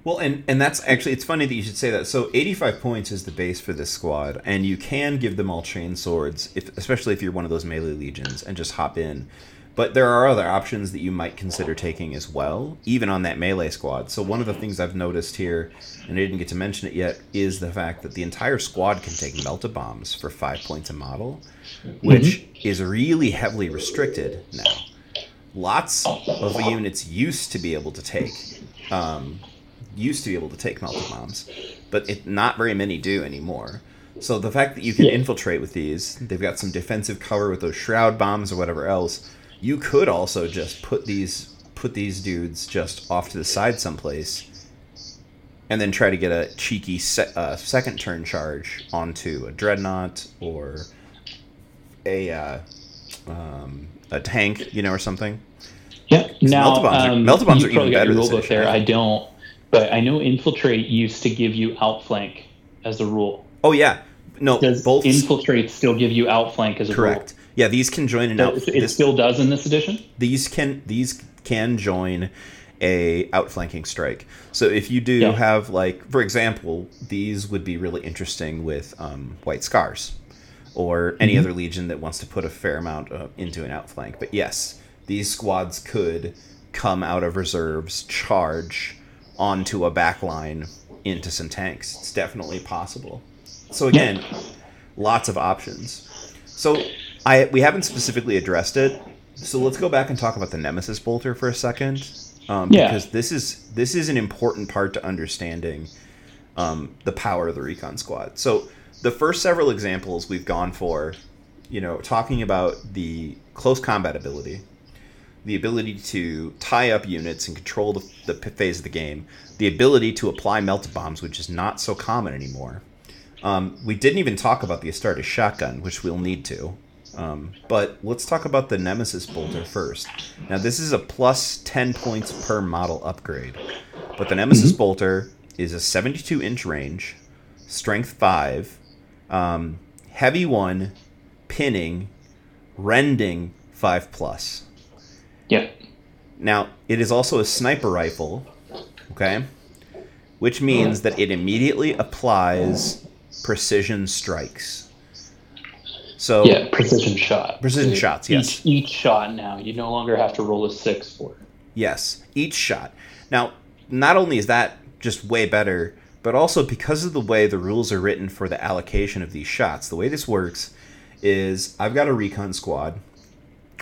Well, and and that's actually it's funny that you should say that. So 85 points is the base for this squad, and you can give them all chain swords, if especially if you're one of those melee legions, and just hop in. But there are other options that you might consider taking as well, even on that melee squad. So one of the things I've noticed here, and I didn't get to mention it yet, is the fact that the entire squad can take melta bombs for five points a model, which is really heavily restricted now. Lots of units used to be able to take um, used to be able to take melta bombs, but it, not very many do anymore. So the fact that you can Yeah. infiltrate with these, they've got some defensive cover with those shroud bombs or whatever else. You could also just put these put these dudes just off to the side someplace, and then try to get a cheeky se- uh, second turn charge onto a dreadnought or a uh, um, a tank, you know, or something. yeah. Now, melta bombs are- um, melta bombs you are even better rulebook there. I don't, but I know infiltrate used to give you outflank as a rule. Oh yeah, no, Does both infiltrate still give you outflank as a rule. correct. Yeah, these can join an rule? out. It this- still does in this edition. these can these can join a outflanking strike. So if you do Yeah. have like, for example, these would be really interesting with um, White Scars or any Mhm. other legion that wants to put a fair amount uh, into an outflank. But yes, these squads could come out of reserves, charge onto a backline into some tanks. It's definitely possible. So again, lots of options. So I we haven't specifically addressed it. So let's go back and talk about the Nemesis bolter for a second, um, Yeah. because this is this is an important part to understanding um, the power of the recon squad. So the first several examples we've gone for, you know, talking about the close combat ability, the ability to tie up units and control the, the phase of the game, the ability to apply melt bombs, which is not so common anymore. Um, we didn't even talk about the Astartes shotgun, which we'll need to. Um, but let's talk about the Nemesis bolter first. Now, this is a plus 10 points per model upgrade. But the Nemesis bolter is a 72 inch range, strength 5, um, heavy 1, pinning, rending 5 plus. Yeah. Now, it is also a sniper rifle, okay? Which means that it immediately applies precision strikes. So, Yeah, precision shot. Precision So shots, yes. Each, each shot now, you no longer have to roll a six for it. yes, each shot. Now, not only is that just way better, but also because of the way the rules are written for the allocation of these shots, the way this works is I've got a recon squad,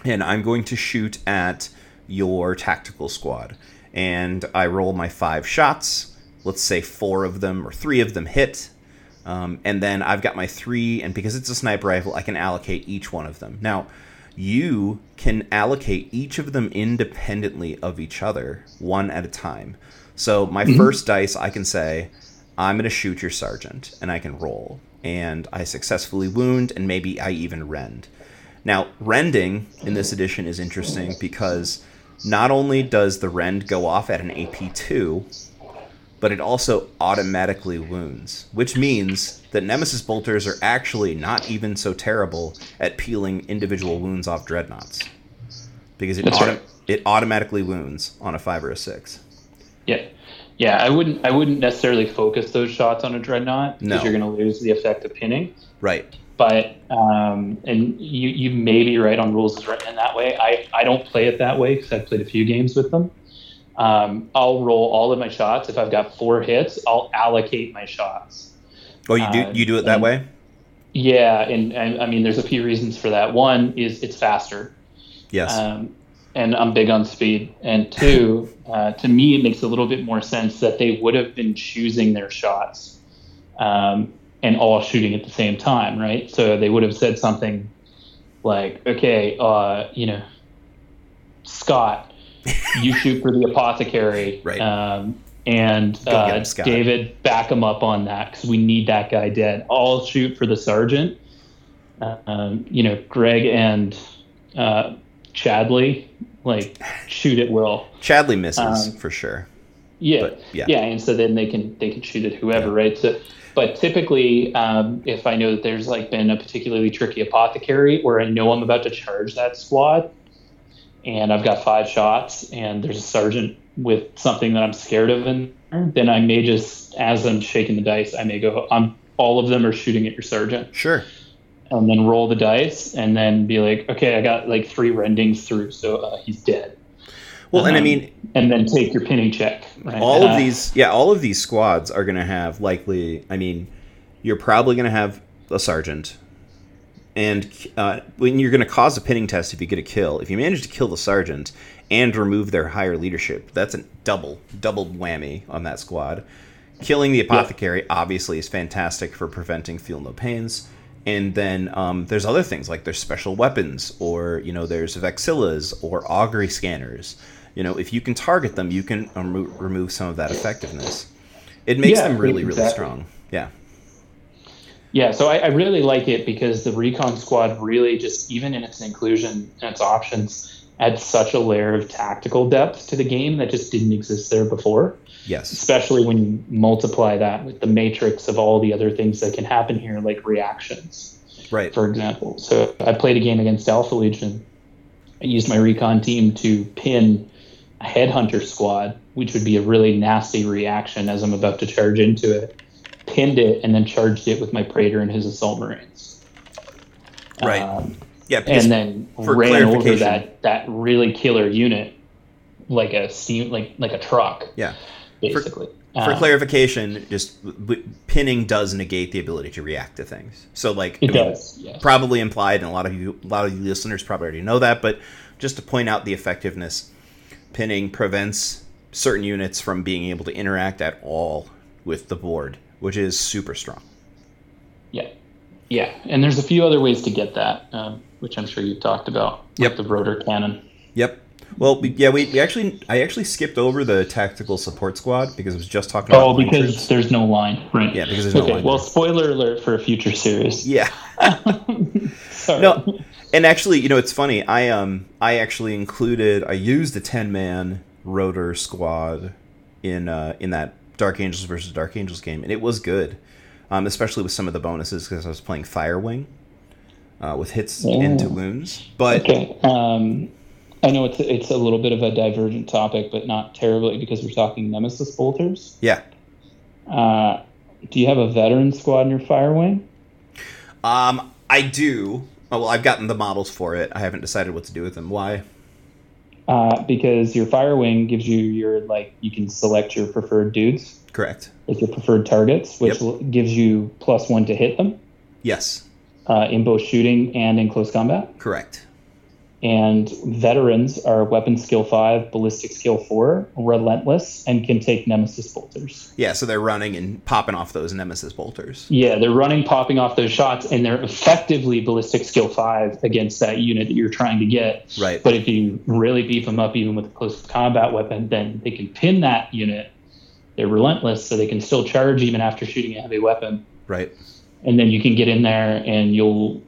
and I'm going to shoot at your tactical squad. And I roll my five shots. Let's say four of them or three of them hit. Um, and then I've got my three, and because it's a sniper rifle, I can allocate each one of them. Now, you can allocate each of them independently of each other, one at a time. So, my first dice, I can say, I'm going to shoot your sergeant, and I can roll. And I successfully wound, and maybe I even rend. Now, rending in this edition is interesting because not only does the rend go off at an AP2, but it also automatically wounds, which means that Nemesis bolters are actually not even so terrible at peeling individual wounds off dreadnoughts. Because it, auto- right. it automatically wounds on a 5 or a 6. Yeah. Yeah, I wouldn't I wouldn't necessarily focus those shots on a dreadnought because No. you're going to lose the effect of pinning. Right. But um, and you you may be right on rules is written in that way. I, I don't play it that way because I've played a few games with them. Um, I'll roll all of my shots. If I've got four hits, I'll allocate my shots. Oh, you do Uh, you do it that and- way? Yeah, and, and I mean, there's a few reasons for that. One is it's faster. Yes. Um, and I'm big on speed. And two, [laughs] uh, to me, it makes a little bit more sense that they would have been choosing their shots um, and all shooting at the same time, right? So they would have said something like, "Okay, uh, you know, Scott, you [laughs] shoot for the apothecary, Right. um, and uh, him, David, back him up on that because we need that guy dead. I'll shoot for the sergeant." Um, you know, Greg and uh, Chadley like shoot at will. Chadley misses Um, for sure. Yeah, But, yeah. yeah, and so then they can they can shoot at whoever, right? So, but typically, um, if I know that there's like been a particularly tricky apothecary, where I know I'm about to charge that squad, and I've got five shots, and there's a sergeant with something that I'm scared of in there, then I may just, as I'm shaking the dice, I may go, I'm all of them are shooting at your sergeant, Sure. and then roll the dice, and then be like, okay, I got like three rendings through, so uh, he's dead. Well, and I Um, mean, and then take your pinning check. right? all Uh, of these yeah all of these squads are going to have likely i mean you're probably going to have a sergeant. And uh, when you're going to cause a pinning test if you get a kill. If you manage to kill the sergeant and remove their higher leadership that's a double double whammy on that squad. Killing the apothecary obviously is fantastic for preventing feel no pains. And then um, there's other things like there's special weapons or you know there's vexillas or augury scanners you know if you can target them you can um, remove some of that effectiveness it makes Yeah, them really really strong yeah Yeah, so I, I really like it because the recon squad really just, even in its inclusion and its options, adds such a layer of tactical depth to the game that just didn't exist there before. yes Especially when you multiply that with the matrix of all the other things that can happen here, like reactions, right for example. So I played a game against Alpha Legion. I used my recon team to pin a headhunter squad, which would be a really nasty reaction as I'm about to charge into it. Pinned it and then charged it with my Praetor and his assault marines. Right. Um, yeah and then for ran over that that really killer unit like a steam like like a truck yeah basically. for Um, clarification just pinning does negate the ability to react to things so like it I mean, does. Yes. probably implied, and a lot of you, a lot of you listeners probably already know that. But just to point out the effectiveness, pinning prevents certain units from being able to interact at all with the board, which is super strong. Yeah, yeah, and there's a few other ways to get that, um, which I'm sure you've talked about. Yep. Like the rotor cannon. Yep. Well, we, yeah, we, we actually, I actually skipped over the tactical support squad because I was just talking about. Oh, because troops. there's no line, right? Yeah, because there's no okay, line well, there. spoiler alert for a future series. yeah. [laughs] [laughs] Sorry. No, and actually, you know, it's funny. I um, I actually included, I used a ten man rotor squad in uh, in that Dark Angels versus Dark Angels game, and it was good, um, especially with some of the bonuses because I was playing Firewing, uh, with hits into wounds. But Okay. Um, I know it's it's a little bit of a divergent topic, but not terribly because we're talking Nemesis bolters. yeah, Uh, do you have a veteran squad in your fire wing? um, I do. Oh, well, I've gotten the models for it. I haven't decided what to do with them. Why? Uh, because your fire wing gives you your like you can select your preferred dudes, Correct. like your preferred targets, which Yep. gives you plus one to hit them Yes. uh, in both shooting and in close combat. Correct. And veterans are weapon skill five, ballistic skill four, relentless, and can take nemesis bolters. Yeah. So they're running and popping off those Nemesis bolters. Yeah, they're running, popping off those shots, and they're effectively ballistic skill five against that unit that you're trying to get. Right. But if you really beef them up, even with a close combat weapon, then they can pin that unit. They're relentless, so they can still charge even after shooting a heavy weapon. Right. And then you can get in there and you'll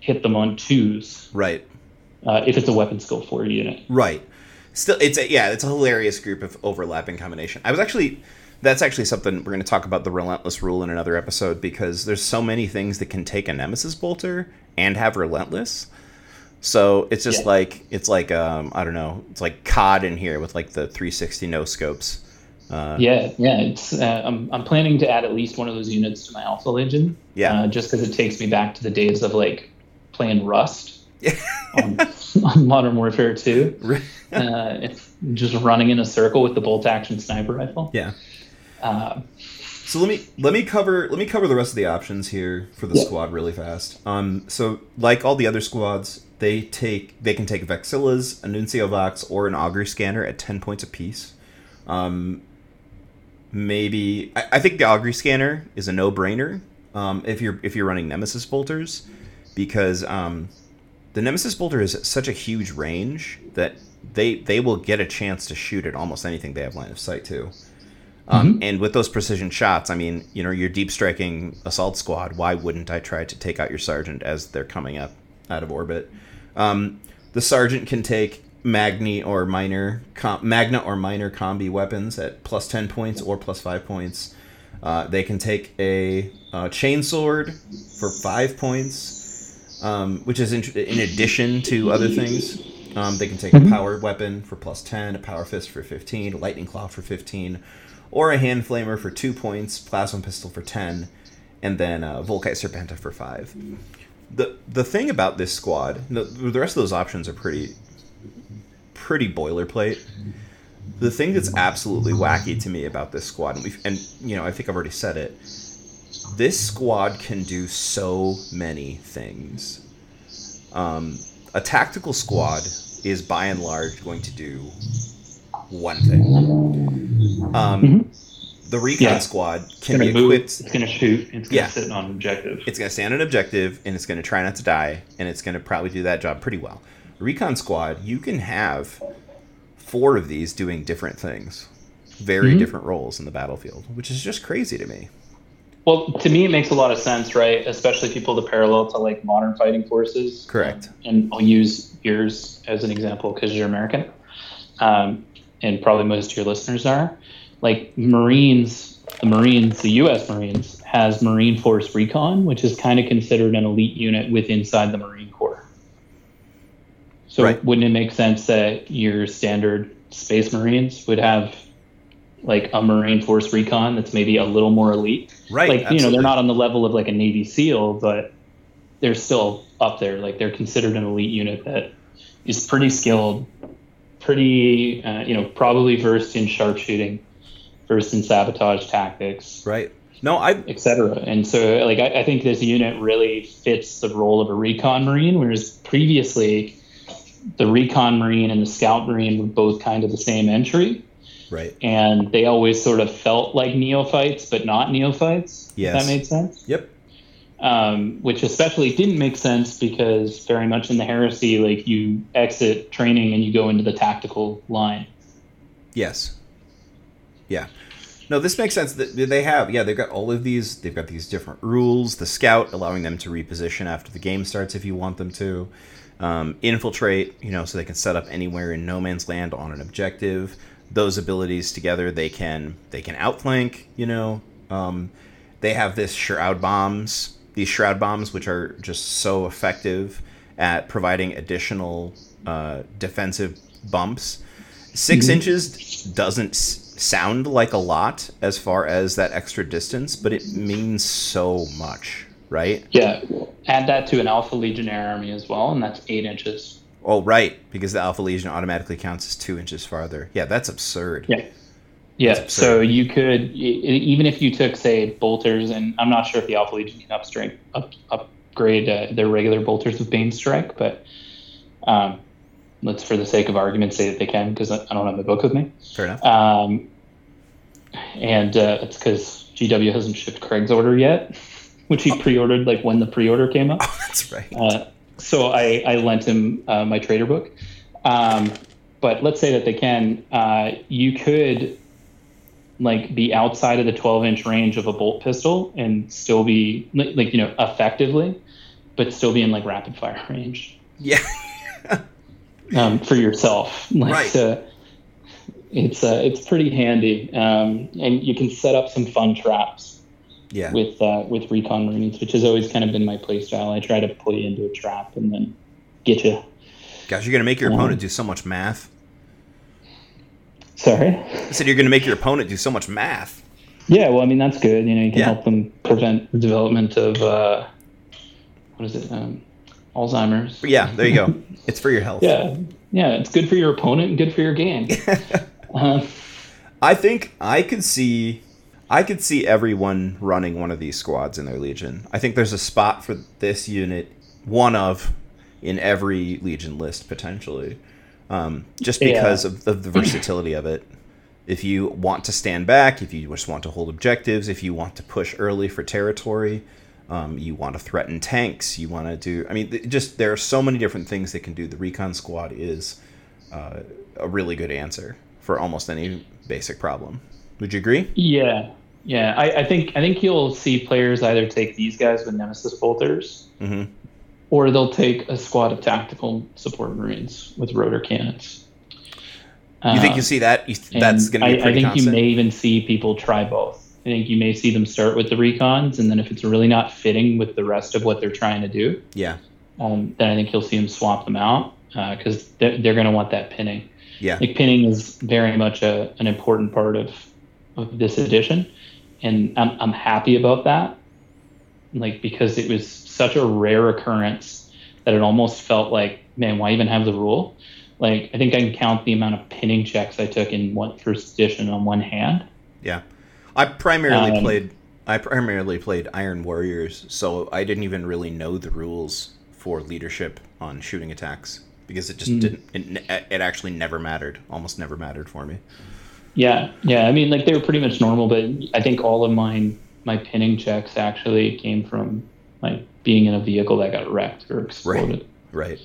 hit them on twos Right. Uh, if it's a weapon skill four unit. Right. Still, it's a, yeah, it's a hilarious group of overlapping combination. I was actually, that's actually something we're going to talk about the relentless rule in another episode because there's so many things that can take a nemesis bolter and have relentless. So it's just Yeah. like it's like um I don't know, it's like COD in here with like the 360 no scopes. Uh, Yeah, yeah. It's uh, I'm I'm planning to add at least one of those units to my Alpha Legion. Yeah. Uh, just because it takes me back to the days of like playing Rust. On, [laughs] on Modern Warfare 2. [laughs] Uh, it's just running in a circle with the bolt action sniper rifle. yeah. Uh, So let me let me cover let me cover the rest of the options here for the Yeah. squad really fast. Um, so like all the other squads, they take they can take Vexillas, a Nuncio Vox, or an Augury Scanner at ten points apiece. Um, maybe I, I think the Augury Scanner is a no brainer. Um, if you're if you're running Nemesis Bolters, because um, the Nemesis Bolter is such a huge range that they they will get a chance to shoot at almost anything they have line of sight to. Um, And with those precision shots, I mean, you know, you're deep striking assault squad. Why wouldn't I try to take out your sergeant as they're coming up out of orbit? Um, the sergeant can take magni or minor com- magna or minor combi weapons at plus ten points or plus five points. Uh, they can take a uh, chainsword for five points, um, which is in, in addition to other things. Um, they can take a power weapon for plus 10, a power fist for 15, a lightning claw for 15, or a hand flamer for 2 points, plasma pistol for 10, and then uh, Volkite Serpenta for 5. The, the thing about this squad, the, the rest of those options are pretty pretty boilerplate. The thing that's absolutely wacky to me about this squad, and, we've, and you know, I think I've already said it, this squad can do so many things. Um, a tactical squad is by and large going to do one thing. Um, The recon Yeah. squad can be move. equipped. It's gonna shoot. It's gonna Yeah. sit on an objective. It's going to stand on an objective and it's going to try not to die and it's going to probably do that job pretty well. Recon squad, you can have four of these doing different things, very Mhm. different roles in the battlefield, which is just crazy to me. Well, to me, it makes a lot of sense, right? Especially if you pull the parallel to like modern fighting forces. Correct. And I'll use yours as an example because you're American, um, and probably most of your listeners are. Like Marines, the Marines, the U.S. Marines has Marine Force Recon, which is kind of considered an elite unit with inside the Marine Corps. So Right. wouldn't it make sense that your standard Space Marines would have like a Marine Force Recon that's maybe a little more elite? Right. like you know they're not on the level of like a navy seal but they're still up there like they're considered an elite unit that is pretty skilled pretty uh, you know probably versed in sharpshooting versed in sabotage tactics Right. No, I etc and so like I, I think this unit really fits the role of a recon marine whereas previously the recon marine and the scout marine were both kind of the same entry right. and they always sort of felt like neophytes, but not neophytes. Yes. That made sense. Yep. Um, which especially didn't make sense because very much in the heresy, like you exit training and you go into the tactical line. Yes. Yeah. No, this makes sense. That they have, yeah, they've got all of these. They've got these different rules. The scout allowing them to reposition after the game starts if you want them to. Um, infiltrate, you know, so they can set up anywhere in no man's land on an objective. Those abilities together, they can they can outflank. You know, um, they have this shroud bombs. These shroud bombs, which are just so effective at providing additional uh, defensive bumps. 6 inches doesn't s- sound like a lot as far as that extra distance, but it means so much, right? Yeah. Add that to an Alpha Legionnaire army as well, and that's eight inches. Oh, right, because the Alpha Legion automatically counts as two inches farther. Yeah, that's absurd. Yeah. Yeah. That's So you could even if you took say bolters, and I'm not sure if the Alpha Legion can up up, upgrade uh, their regular bolters with Bane Strike, but um, let's for the sake of argument say that they can because I don't have my book with me. Fair enough. Um, and uh, it's because GW hasn't shipped Craig's order yet, [laughs] which he pre-ordered like when the pre-order came up. [laughs] That's right. Uh, so I, I lent him uh, my traitor book. Um, but let's say that they can. Uh, you could like be outside of the 12 inch range of a bolt pistol and still be like, like you know effectively, but still be in like rapid fire [laughs] range Yeah. um, for yourself. Like, Right. uh, it's uh, it's pretty handy, um, and you can set up some fun traps Yeah. with uh, with recon marines, which has always kind of been my play style. I try to pull you into a trap and then get you. Gosh, you're going to make your Um, opponent do so much math. Sorry. I said you're going to make your opponent do so much math. Yeah, well, I mean that's good. You know, you can Yeah. help them prevent the development of uh, what is it, um, Alzheimer's. Yeah, there you go. It's for your health. [laughs] Yeah, yeah, it's good for your opponent and good for your game. um, [laughs] I think I could see I could see everyone running one of these squads in their legion. I think there's a spot for this unit, one of, in every legion list potentially, um, just because yeah. of, of the versatility of it. If you want to stand back, if you just want to hold objectives, if you want to push early for territory, um, you want to threaten tanks, you want to do. I mean, just there are so many different things they can do. The recon squad is uh, a really good answer for almost any basic problem. Would you agree? Yeah, yeah. I, I think I think you'll see players either take these guys with Nemesis bolters, mm-hmm. or they'll take a squad of tactical support marines with rotor cannons. You think you uh, see that? You, that's going to be I, I think constant? you may even see people try both. I think you may see them start with the recons, and then if it's really not fitting with the rest of what they're trying to do, yeah, um, then I think you'll see them swap them out because uh, they're, they're going to want that pinning. Yeah, like pinning is very much a, an important part of, of this edition, and I'm I'm happy about that. Like because it was such a rare occurrence that it almost felt like, man, why even have the rule? Like I think I can count the amount of pinning checks I took in one first edition on one hand. Yeah. I primarily um, played I primarily played Iron Warriors, so I didn't even really know the rules for leadership on shooting attacks because it just mm. didn't it, it actually never mattered, almost never mattered for me. Yeah, yeah. I mean, like they were pretty much normal, but I think all of mine my pinning checks actually came from like being in a vehicle that got wrecked or exploded. Right. Right.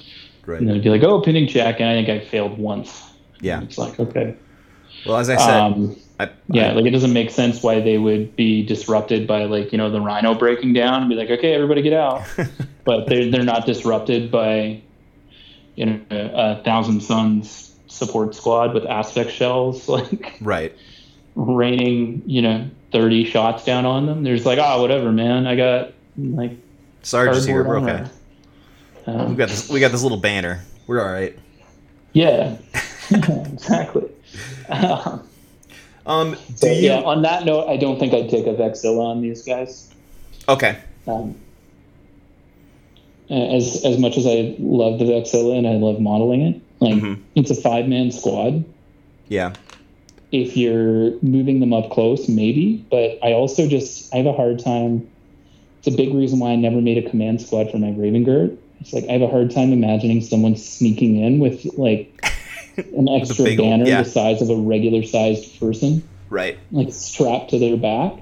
Right. And they'd be like, "Oh, pinning check," and I think I failed once. Yeah. It's like okay. Well, as I said, um, I, yeah, I, like it doesn't make sense why they would be disrupted by like you know the rhino breaking down and be like, okay, everybody get out, [laughs] but they're they're not disrupted by you know a thousand suns support squad with Asphyx shells [laughs] like right. raining you know 30 shots down on them. There's like oh whatever man. I got like sarge's here we're okay um, we got this we got this little banner. We're all right. Yeah. [laughs] [laughs] Exactly. Um, um, so, you... Yeah. On that note, I don't think I'd take a Vexilla on these guys. Okay. Um, as as much as I love the Vexilla and I love modeling it, like mm-hmm. it's a five man squad. Yeah. If you're moving them up close, maybe. But I also just I have a hard time. It's a big reason why I never made a command squad for my Raven Guard. It's like I have a hard time imagining someone sneaking in with like [laughs] an extra banner yeah. the size of a regular sized person. Right. Like strapped to their back.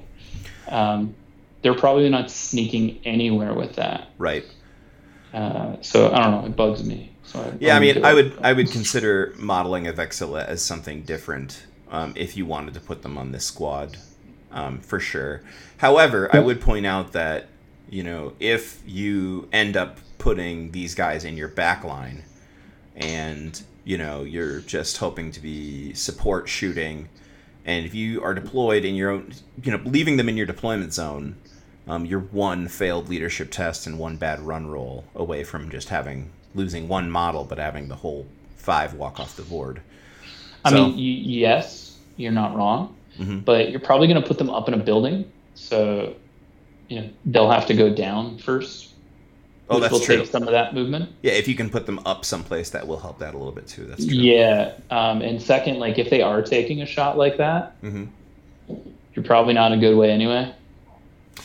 Um, they're probably not sneaking anywhere with that. Right. Uh, so I don't know. It bugs me. So I, yeah, I mean, I would I would consider modeling a Vexilla as something different um, if you wanted to put them on this squad, um, for sure. However, I would point out that you know if you end up putting these guys in your back line, and you know you're just hoping to be support shooting and if you are deployed in your own you know leaving them in your deployment zone um, you're one failed leadership test and one bad run roll away from just having losing one model but having the whole five walk off the board i so, mean y- yes you're not wrong mm-hmm. but you're probably going to put them up in a building so you know they'll have to go down first Oh, that's will true. Take some of that movement. Yeah, if you can put them up someplace, that will help that a little bit too. That's true. Yeah, um, and second, like if they are taking a shot like that, mm-hmm. you're probably not in a good way anyway.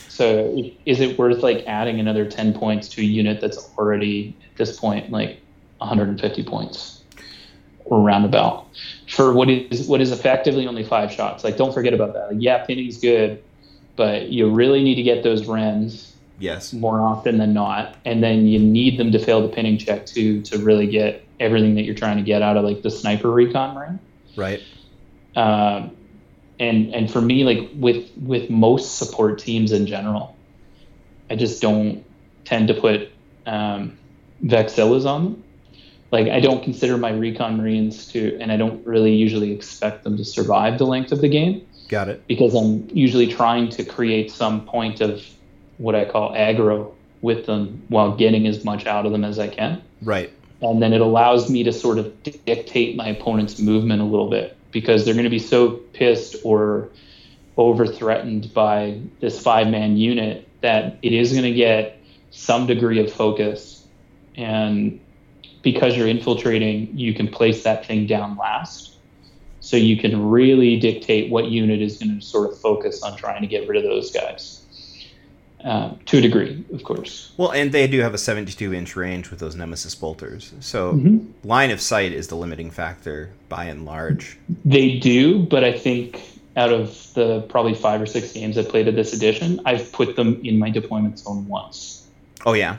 So, is it worth like adding another ten points to a unit that's already this point like 150 points or roundabout for what is what is effectively only five shots? Like, don't forget about that. Like, yeah, pinning's good, but you really need to get those rens Yes. More often than not. And then you need them to fail the pinning check too to really get everything that you're trying to get out of like the sniper recon ring. Right. Um, and and for me, like with with most support teams in general, I just don't tend to put um, Vexillas on them. Like I don't consider my recon marines to, and I don't really usually expect them to survive the length of the game. Got it. Because I'm usually trying to create some point of what I call aggro with them while getting as much out of them as I can. Right. And then it allows me to sort of dictate my opponent's movement a little bit because they're going to be so pissed or over threatened by this five man unit that it is going to get some degree of focus. And because you're infiltrating, you can place that thing down last. So you can really dictate what unit is going to sort of focus on trying to get rid of those guys. Um, to a degree, of course. Well, and they do have a 72 inch range with those Nemesis bolters. So mm-hmm. line of sight is the limiting factor by and large. They do, but I think out of the probably five or six games I played of this edition, I've put them in my deployment zone once. Oh, yeah.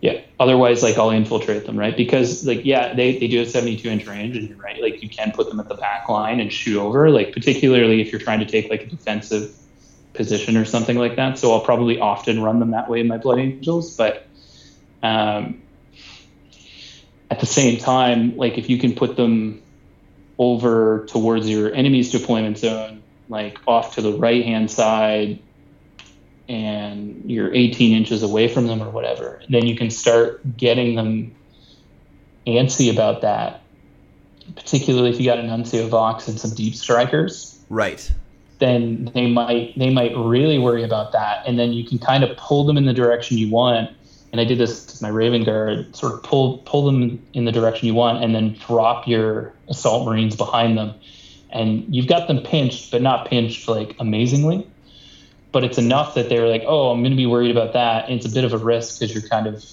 Yeah. Otherwise, like I'll infiltrate them, right? Because like, yeah, they, they do a 72 inch range and you're right. Like you can put them at the back line and shoot over, like particularly if you're trying to take like a defensive position or something like that. So I'll probably often run them that way in my Blood Angels. But um, at the same time, like if you can put them over towards your enemy's deployment zone, like off to the right hand side, and you're 18 inches away from them or whatever, then you can start getting them antsy about that. Particularly if you got an Nuncio Vox and some deep strikers. Right then they might they might really worry about that, and then you can kind of pull them in the direction you want. And I did this with my Raven Guard, sort of pull pull them in the direction you want, and then drop your assault marines behind them, and you've got them pinched, but not pinched like amazingly. But it's enough that they're like, oh, I'm going to be worried about that. And it's a bit of a risk because you're kind of,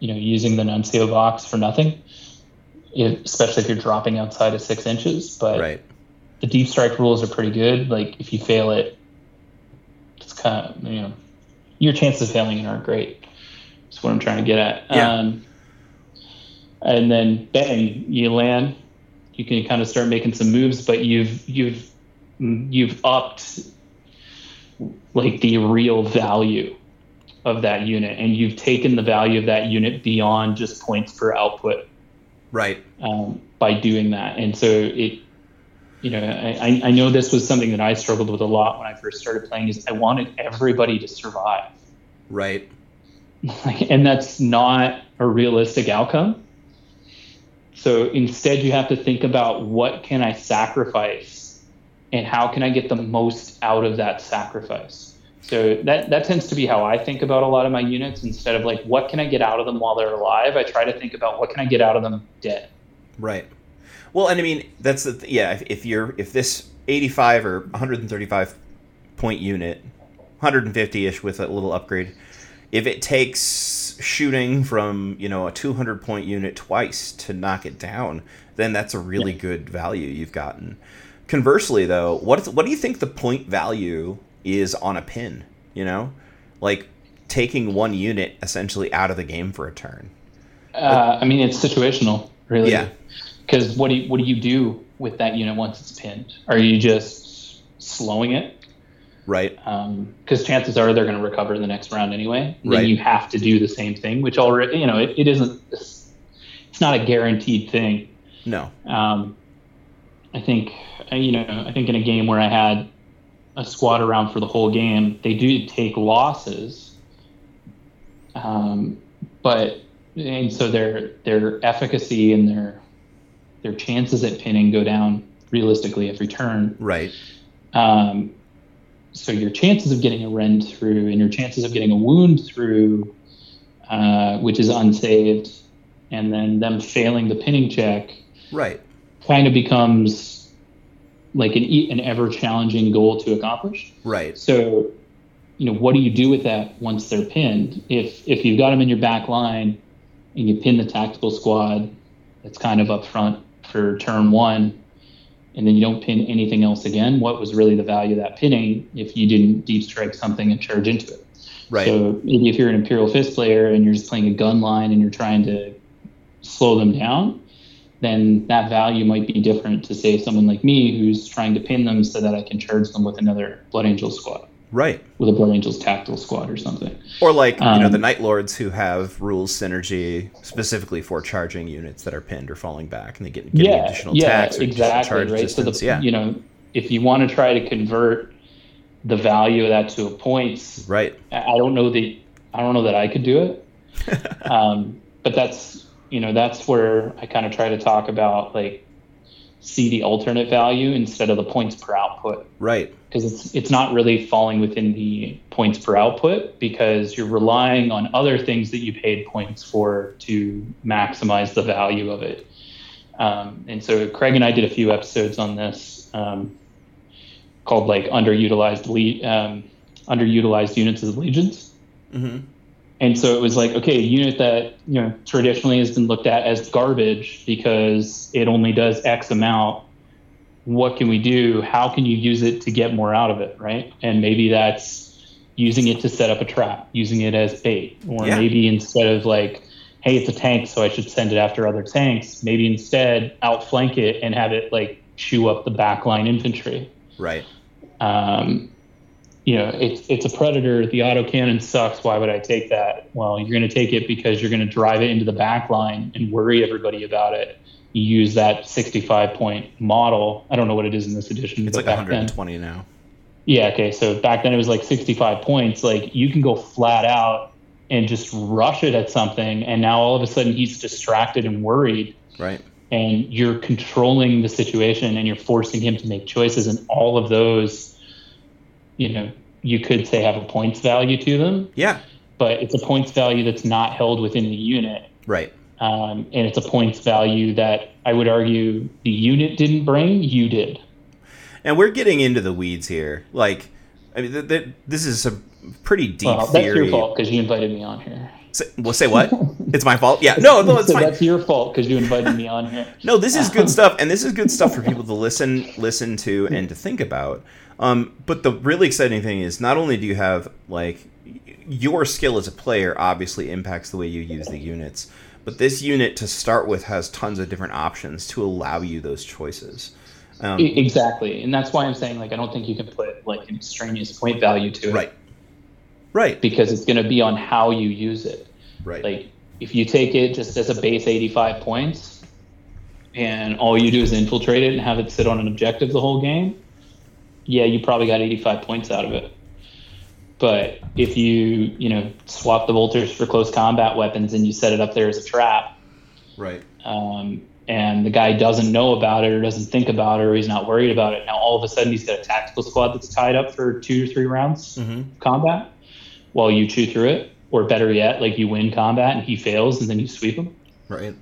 you know, using the Nuncio Vox for nothing, if, especially if you're dropping outside of six inches. But right the deep strike rules are pretty good. Like if you fail it, it's kind of you know your chances of failing it aren't great. That's what I'm trying to get at. Yeah. Um, and then bang, you land. You can kind of start making some moves, but you've you've you've upped like the real value of that unit, and you've taken the value of that unit beyond just points per output. Right. Um, by doing that, and so it you know, I, I know this was something that I struggled with a lot when I first started playing. Is I wanted everybody to survive. Right. [laughs] and that's not a realistic outcome. So instead, you have to think about what can I sacrifice, and how can I get the most out of that sacrifice. So that that tends to be how I think about a lot of my units. Instead of like, what can I get out of them while they're alive, I try to think about what can I get out of them dead. Right. Well, and I mean that's the th- yeah. If, if you're if this 85 or 135 point unit, 150 ish with a little upgrade, if it takes shooting from you know a 200 point unit twice to knock it down, then that's a really yeah. good value you've gotten. Conversely, though, what what do you think the point value is on a pin? You know, like taking one unit essentially out of the game for a turn. Uh, I mean, it's situational, really. Yeah. Because what do you, what do you do with that unit once it's pinned? Are you just slowing it? Right. Because um, chances are they're going to recover in the next round anyway. Right. Then you have to do the same thing, which already you know it, it isn't. It's not a guaranteed thing. No. Um, I think you know I think in a game where I had a squad around for the whole game, they do take losses. Um, but and so their their efficacy and their their chances at pinning go down realistically every turn. Right. Um, so your chances of getting a rend through and your chances of getting a wound through, uh, which is unsaved, and then them failing the pinning check, right, kind of becomes like an an ever challenging goal to accomplish. Right. So, you know, what do you do with that once they're pinned? If if you've got them in your back line and you pin the tactical squad, that's kind of up front for turn one, and then you don't pin anything else again, what was really the value of that pinning if you didn't deep strike something and charge into it? Right. So maybe if you're an Imperial Fist player and you're just playing a gun line and you're trying to slow them down, then that value might be different to say someone like me who's trying to pin them so that I can charge them with another Blood Angel squad. Right. With a Blood Angels tactical squad or something. Or like, um, you know, the um, Night Lords who have rules synergy specifically for charging units that are pinned or falling back and they get getting yeah, additional yeah, attacks or exactly, charge right? distance. So the, yeah. you know, if you want to try to convert the value of that to a points, right. I don't know that I don't know that I could do it. [laughs] um, but that's you know, that's where I kind of try to talk about like see the alternate value instead of the points per output. Right. Because it's it's not really falling within the points per output because you're relying on other things that you paid points for to maximize the value of it. Um, and so Craig and I did a few episodes on this um, called like underutilized le- um, underutilized units as legions. Mm-hmm. And so it was like, okay, a unit that you know traditionally has been looked at as garbage because it only does X amount. What can we do? How can you use it to get more out of it, right? And maybe that's using it to set up a trap, using it as bait, or Yeah. maybe instead of like, hey, it's a tank, so I should send it after other tanks. Maybe instead outflank it and have it like chew up the backline infantry Right. um, you know, it's it's a predator. The autocannon sucks. Why would I take that? Well, you're going to take it because you're going to drive it into the back line and worry everybody about it. You use that 65 point model. I don't know what it is in this edition. It's but like back then- 120 now. yeah. Okay. So back then it was like 65 points. Like you can go flat out and just rush it at something, and now all of a sudden he's distracted and worried Right. and you're controlling the situation and you're forcing him to make choices and all of those you know you could say have a points value to them Yeah. but it's a points value that's not held within the unit Right. um, and it's a points value that i would argue the unit didn't bring you did And we're getting into the weeds here. Like, I mean, th- th- this is a pretty deep well that's theory. your fault because you invited me on here Say, well, say what? [laughs] it's my fault. Yeah. No, no, it's so fine. that's your fault because you invited me on here No, this is good stuff, and this is good stuff for people to listen, listen to, and to think about. Um, but the really exciting thing is, not only do you have like your skill as a player obviously impacts the way you use the units, but this unit to start with has tons of different options to allow you those choices. Um, exactly and that's why i'm saying like i don't think you can put like an extraneous point value to it right. Right. because it's going to be on how you use it Right. Like if you take it just as a base 85 points and all you do is infiltrate it and have it sit on an objective the whole game, yeah, you probably got 85 points out of it. But if you, you know, swap the bolters for close combat weapons and you set it up there as a trap, right. um, and the guy doesn't know about it or doesn't think about it or he's not worried about it, now all of a sudden he's got a tactical squad that's tied up for two or three rounds Mm-hmm. combat while you chew through it, or better yet, like you win combat and he fails and then you sweep him Right.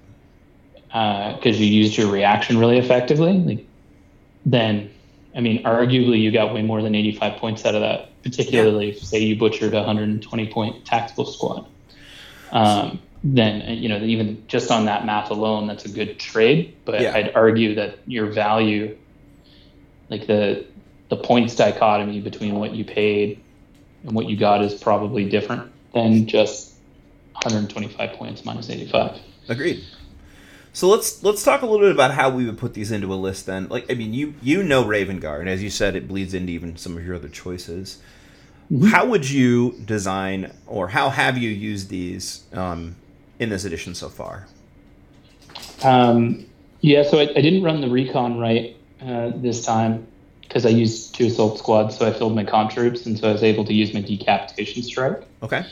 because you used your reaction really effectively. Like, then, I mean, arguably you got way more than 85 points out of that. Particularly if say you butchered a 120 point tactical squad. Um, then you know even just on that math alone, that's a good trade. But Yeah. I'd argue that your value, like the the points dichotomy between what you paid and what you got, is probably different than just 125 points minus 85. Agreed. So let's let's talk a little bit about how we would put these into a list. Then, like I mean, you you know Raven Guard, as you said, it bleeds into even some of your other choices. How would you design, or how have you used these um, in this edition so far? Um, yeah, so I, I didn't run the recon right uh, this time because I used two assault squads, so I filled my con troops, and so I was able to use my decapitation strike. Okay.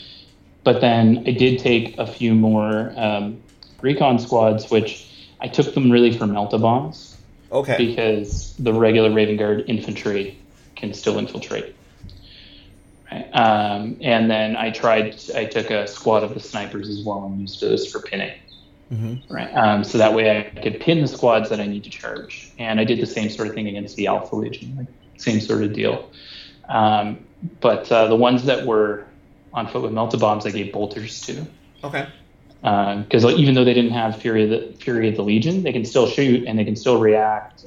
But then I did take a few more um, recon squads, which I took them really for melta bombs Okay. because the regular Raven Guard infantry can still infiltrate. Right. Um, and then I tried. I took a squad of the snipers as well and used those for pinning. Mm-hmm. Right. Um, so that way I could pin the squads that I need to charge. And I did the same sort of thing against the Alpha Legion, like same sort of deal. Um, but uh, the ones that were on foot with melta bombs, I gave bolters to. Okay. Because like, even though they didn't have Fury of the Fury of the Legion, they can still shoot and they can still react.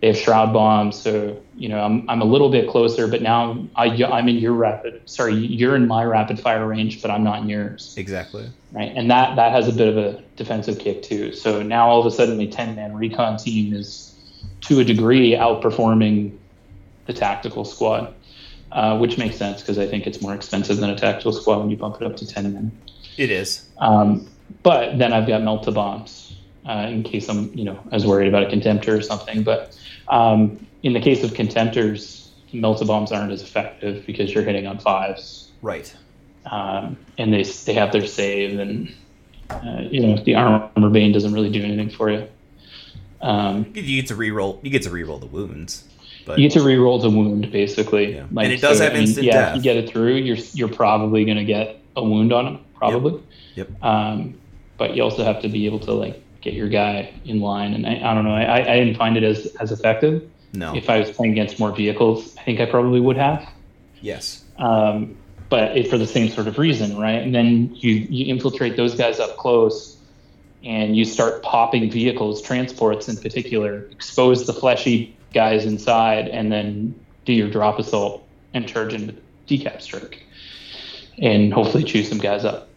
They have shroud bombs, so you know I'm, I'm a little bit closer. But now I, I'm in your rapid. Sorry, you're in my rapid fire range, but I'm not in yours Exactly. right? And that that has a bit of a defensive kick too. So now all of a sudden, the ten man recon team is to a degree outperforming the tactical squad, uh, which makes sense because I think it's more expensive than a tactical squad when you bump it up to ten men. It is. Um, but then I've got melta bombs uh, in case I'm, you know, as worried about a contemptor or something. But um, in the case of contemptors, melta bombs aren't as effective because you're hitting on fives Right. um, and they they have their save, and uh, you know the armor bane doesn't really do anything for you. Um, You get to reroll. You get to reroll the wounds, but you get to re-roll the wound basically. Yeah. And it does have I mean, instant yeah, death. if you get it through, you're you're probably going to get a wound on him, probably. Yep. Um, but you also have to be able to like get your guy in line. And I, I don't know, I, I didn't find it as as effective. No. If I was playing against more vehicles, I think I probably would have. yes. Um, but it, for the same sort of reason, right? And then you you infiltrate those guys up close, and you start popping vehicles, transports in particular, expose the fleshy guys inside, and then do your drop assault and charge into decap strike, and hopefully chew some guys up.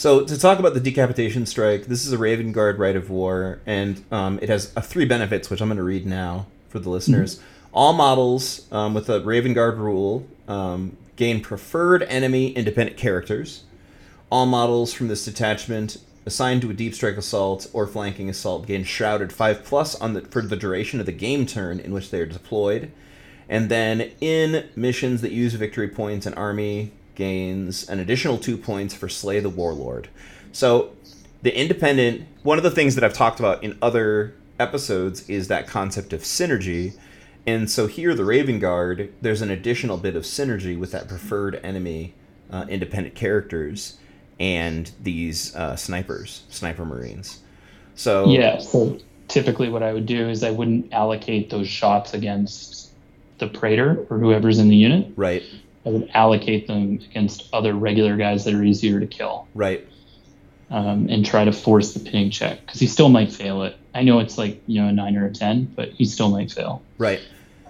So to talk about the decapitation strike, this is a Raven Guard rite of war, and um, it has uh, three benefits, which I'm going to read now for the listeners. All models um, with a Raven Guard rule um, gain preferred enemy independent characters. All models from this detachment assigned to a deep strike assault or flanking assault gain shrouded five plus on the for the duration of the game turn in which they are deployed. And then in missions that use victory points, an army gains an additional two points for Slay the Warlord. So the independent one of the things that I've talked about in other episodes is that concept of synergy. And so here, the Raven Guard, there's an additional bit of synergy with that preferred enemy uh, independent characters and these uh, snipers, sniper marines. So Yeah. So typically, what I would do is I wouldn't allocate those shots against the praetor or whoever's in the unit. right, I would allocate them against other regular guys that are easier to kill, right, um, and try to force the pinning check because he still might fail it. I know it's like you know a nine or a ten, but he still might fail. right,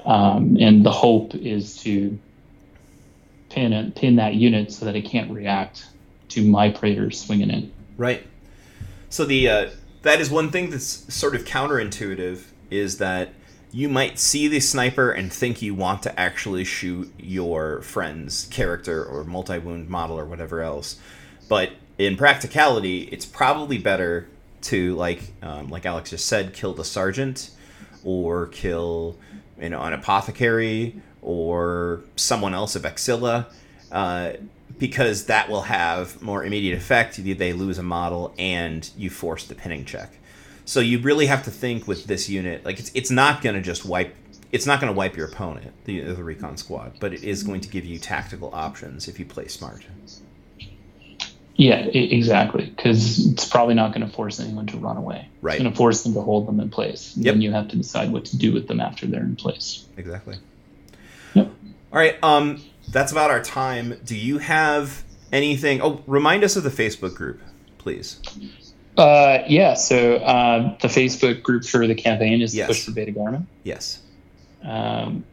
Um, and the hope is to pin it, pin that unit so that it can't react to my praetor swinging in. right. So the uh, that is one thing that's sort of counterintuitive is that you might see the sniper and think you want to actually shoot your friend's character or multi wound model or whatever else, but in practicality, it's probably better to like um, like Alex just said, kill the sergeant or kill you know an apothecary or someone else a Vexilla, uh, because that will have more immediate effect. They lose a model and you force the pinning check. So you really have to think with this unit, like it's it's not going to just wipe. It's not going to wipe your opponent, the, the recon squad, but it is going to give you tactical options if you play smart. Yeah, exactly. Because it's probably not going to force anyone to run away. Right. It's going to force them to hold them in place. Yep. Then you have to decide what to do with them after they're in place. Exactly. Yep. All right. Um, that's about our time. Do you have anything? Oh, remind us of the Facebook group, please. Uh, yeah. So uh, the Facebook group for the campaign is Yes. Push for Beta Garmon. Yes, Um,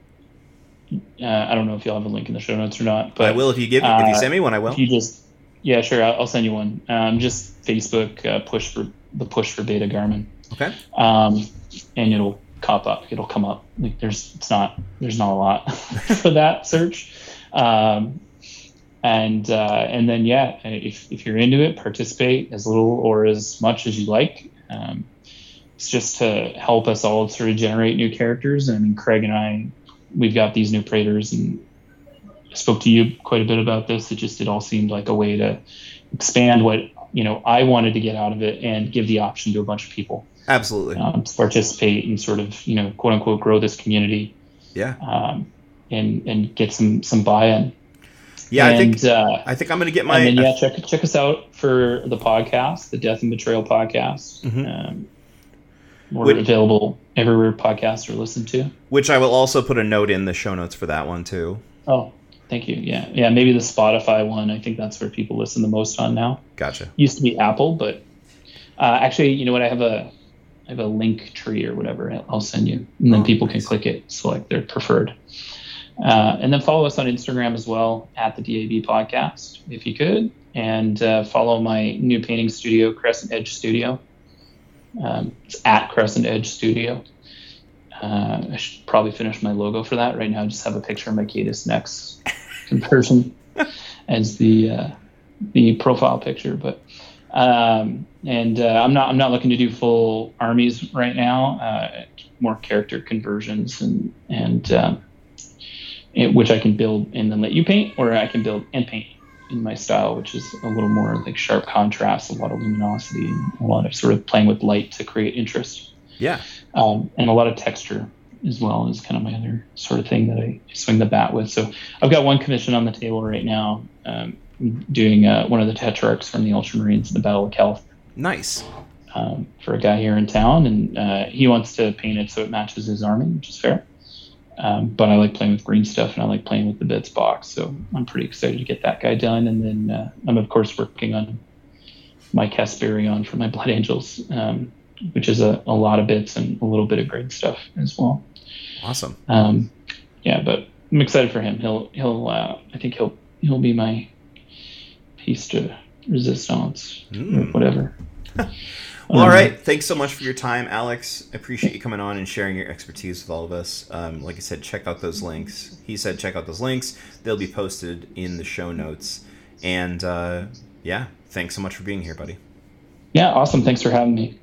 uh, I don't know if you'll have a link in the show notes or not, but I will if you give. Me. If you uh, send me one, I will. You just, yeah, sure, I'll, I'll send you one. Um, just Facebook uh, push for the push for Beta Garmon, Okay. um, and it'll pop up. It'll come up. Like there's, it's not, there's not a lot [laughs] for that search, um, and uh, and then yeah, if if you're into it, participate as little or as much as you like. Um, it's just to help us all sort of generate new characters. And I mean, Craig and I, we've got these new Praetors and I spoke to you quite a bit about this. It just it all seemed like a way to expand what you know I wanted to get out of it and give the option to a bunch of people Absolutely. um, to participate and sort of you know quote unquote grow this community Yeah. um, and and get some some buy-in. Yeah. I think. uh, I think I'm going to get my. and then yeah, check check us out for the podcast, the Death and Betrayal podcast. Mhm. Um, we're Which- available everywhere podcasts are listened to. which I will also put a note in the show notes for that one too. Oh, thank you. Yeah, yeah. Maybe the Spotify one. I think that's where people listen the most on now. Gotcha. Used to be Apple, but uh, actually, you know what? I have a I have a link tree or whatever. I'll send you, and then Oh, people can click it, select their preferred. Uh, and then follow us on Instagram as well at the DAB podcast, if you could, and uh, follow my new painting studio, Crescent Edge Studio. Um, it's at Crescent Edge Studio. Uh, I should probably finish my logo for that right now. I just have a picture of my Cadus Next [laughs] conversion as the uh, the profile picture, but um, and uh, I'm not I'm not looking to do full armies right now. Uh, more character conversions and and um, which I can build and then let you paint, or I can build and paint in my style, which is a little more like sharp contrast, a lot of luminosity, and a lot of sort of playing with light to create interest, Yeah. um, and a lot of texture as well is kind of my other sort of thing that I swing the bat with. So I've got one commission on the table right now, um, doing uh, one of the Tetrarchs from the Ultramarines, in the Battle of Calth. Nice. um, for a guy here in town, and uh, he wants to paint it so it matches his army, which is fair. Um, but I like playing with green stuff, and I like playing with the bits box, so I'm pretty excited to get that guy done. And then uh, I'm of course working on my Casperion for my Blood Angels, um, which is a, a lot of bits and a little bit of green stuff as well. Awesome. Um, yeah, but I'm excited for him. He'll he'll uh, I think he'll he'll be my piece to resistance mm. or hmm. whatever. [laughs] Well, all right. Thanks so much for your time, Alex. Appreciate you coming on and sharing your expertise with all of us. Um, like I said, check out those links. He said check out those links. They'll be posted in the show notes. And uh, yeah, thanks so much for being here, buddy. Yeah, awesome. Thanks for having me.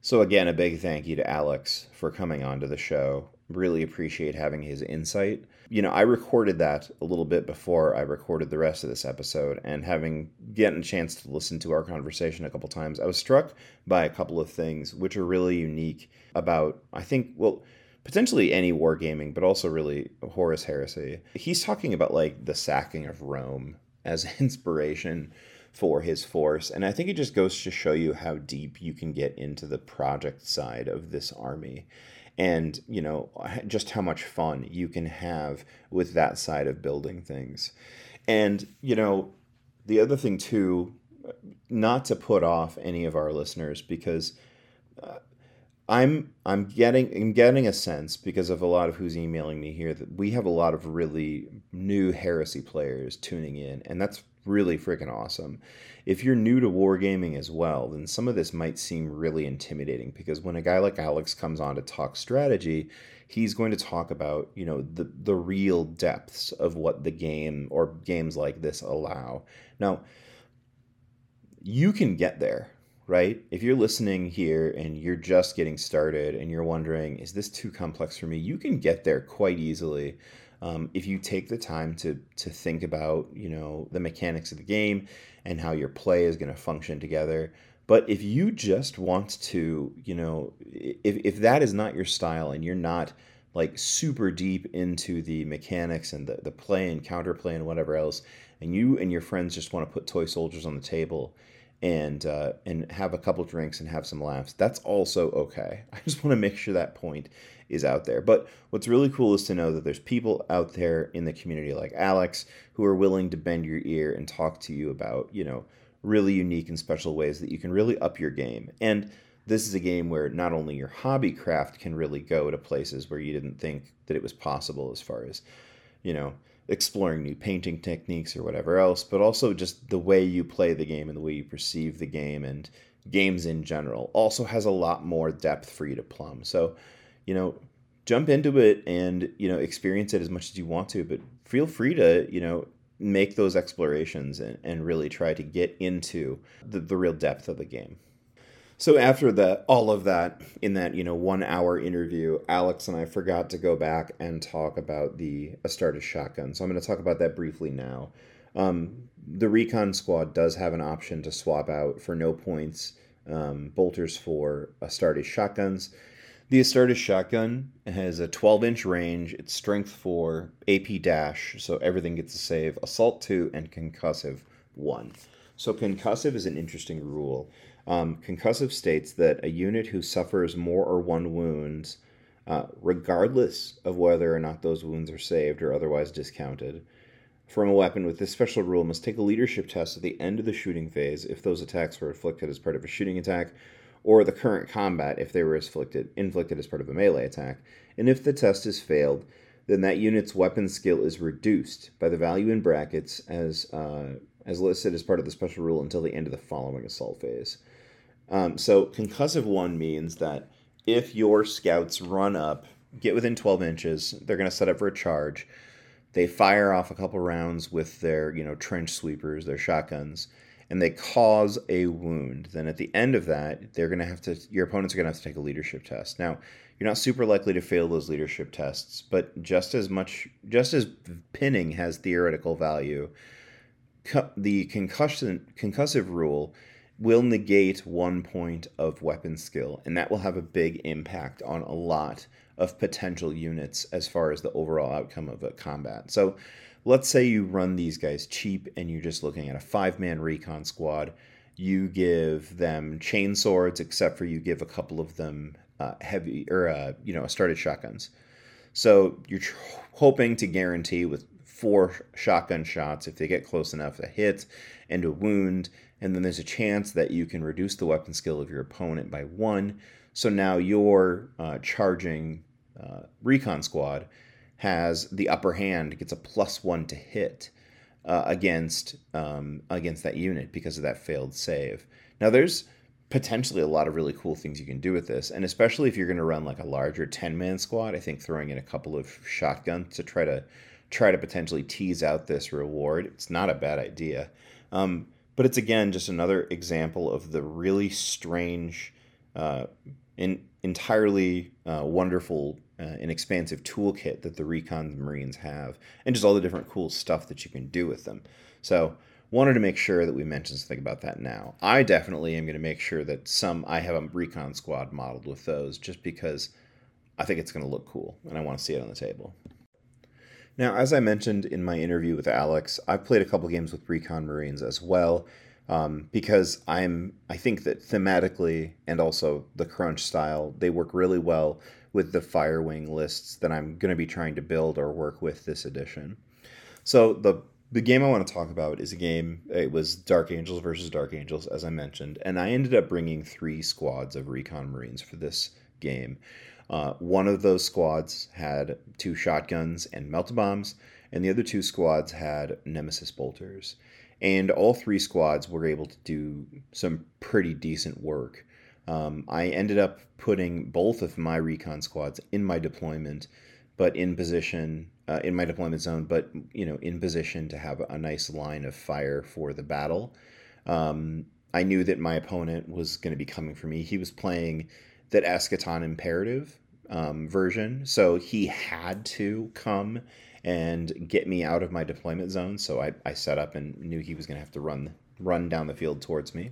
So, again, a big thank you to Alex for coming on to the show. Really appreciate having his insight you know, I recorded that a little bit before I recorded the rest of this episode, and having gotten a chance to listen to our conversation a couple times, I was struck by a couple of things which are really unique about, I think, well, potentially any wargaming, but also really Horus Heresy. He's talking about like the sacking of Rome as [laughs] inspiration for his force, and I think it just goes to show you how deep you can get into the project side of this army and you know just how much fun you can have with that side of building things. And you know the other thing too not to put off any of our listeners because uh, I'm I'm getting I'm getting a sense because of a lot of who's emailing me here that we have a lot of really new heresy players tuning in and that's really freaking awesome. If you're new to wargaming as well, then some of this might seem really intimidating because when a guy like Alex comes on to talk strategy, he's going to talk about, you know, the the real depths of what the game or games like this allow. Now, you can get there, right? If you're listening here and you're just getting started and you're wondering, is this too complex for me? You can get there quite easily um, if you take the time to to think about you know the mechanics of the game and how your play is going to function together. But if you just want to you know if, if that is not your style and you're not like super deep into the mechanics and the, the play and counterplay and whatever else and you and your friends just want to put toy soldiers on the table and uh, and have a couple drinks and have some laughs that's also okay. [laughs] I just want to make sure that point is out there. But what's really cool is to know that there's people out there in the community like Alex who are willing to bend your ear and talk to you about, you know, really unique and special ways that you can really up your game. And this is a game where not only your hobby craft can really go to places where you didn't think that it was possible as far as, you know, exploring new painting techniques or whatever else, but also just the way you play the game and the way you perceive the game and games in general also has a lot more depth for you to plumb. So you know, jump into it and, you know, experience it as much as you want to, but feel free to, you know, make those explorations and, and really try to get into the, the real depth of the game. So after the all of that in that you know one hour interview, Alex and I forgot to go back and talk about the Astartes shotgun. So I'm going to talk about that briefly now. Um, the recon squad does have an option to swap out for no points um, bolters for Astartes shotguns. The Astartes shotgun has a 12 inch range. It's strength 4, AP dash, so everything gets a save, assault 2, and concussive 1. So concussive is an interesting rule. Um, concussive states that a unit who suffers more or one wounds, uh, regardless of whether or not those wounds are saved or otherwise discounted, from a weapon with this special rule must take a leadership test at the end of the shooting phase if those attacks were inflicted as part of a shooting attack or the current combat if they were inflicted, inflicted as part of a melee attack. And if the test is failed, then that unit's weapon skill is reduced by the value in brackets as uh, as listed as part of the special rule until the end of the following assault phase. Um, so concussive one means that if your scouts run up, get within 12 inches, they're going to set up for a charge. They fire off a couple rounds with their you know trench sweepers, their shotguns, and they cause a wound, then at the end of that, they're going to have to, your opponents are going to have to take a leadership test. Now, you're not super likely to fail those leadership tests, but just as much, just as pinning has theoretical value, the concussion concussive rule will negate one point of weapon skill, and that will have a big impact on a lot of potential units as far as the overall outcome of a combat. So let's say you run these guys cheap and you're just looking at a five man recon squad. you give them chain swords, except for you give a couple of them uh, heavy or uh, you know Astartes shotguns. So you're tr- hoping to guarantee with four shotgun shots if they get close enough a hit and a wound, and then there's a chance that you can reduce the weapon skill of your opponent by one. So now your uh, charging uh, recon squad has the upper hand, gets a plus one to hit uh, against um, against that unit because of that failed save. Now there's potentially a lot of really cool things you can do with this, and especially if you're going to run like a larger ten man squad, I think throwing in a couple of shotguns to try to try to potentially tease out this reward, it's not a bad idea. Um, but it's again just another example of the really strange, uh, in, entirely uh, wonderful uh, an expansive toolkit that the recon marines have and just all the different cool stuff that you can do with them. So wanted to make sure that we mentioned something about that now. I definitely am going to make sure that some i have a recon squad modeled with those just because i think it's going to look cool and i want to see it on the table. Now as i mentioned in my interview with alex i've played a couple games with recon marines as well um, because I'm I think that thematically and also the crunch style they work really well with the Firewing lists that I'm going to be trying to build or work with this edition. So the the game I want to talk about is a game. It was Dark Angels versus Dark Angels, as I mentioned, and I ended up bringing three squads of Recon Marines for this game. Uh, one of those squads had two shotguns and melta bombs, and the other two squads had Nemesis bolters. And all three squads were able to do some pretty decent work. Um, I ended up putting both of my recon squads in my deployment, but in position uh, in my deployment zone, but you know in position to have a nice line of fire for the battle. Um, I knew that my opponent was going to be coming for me. He was playing that Eschaton Imperative um, version, so he had to come and get me out of my deployment zone. So I, I set up and knew he was going to have to run run down the field towards me.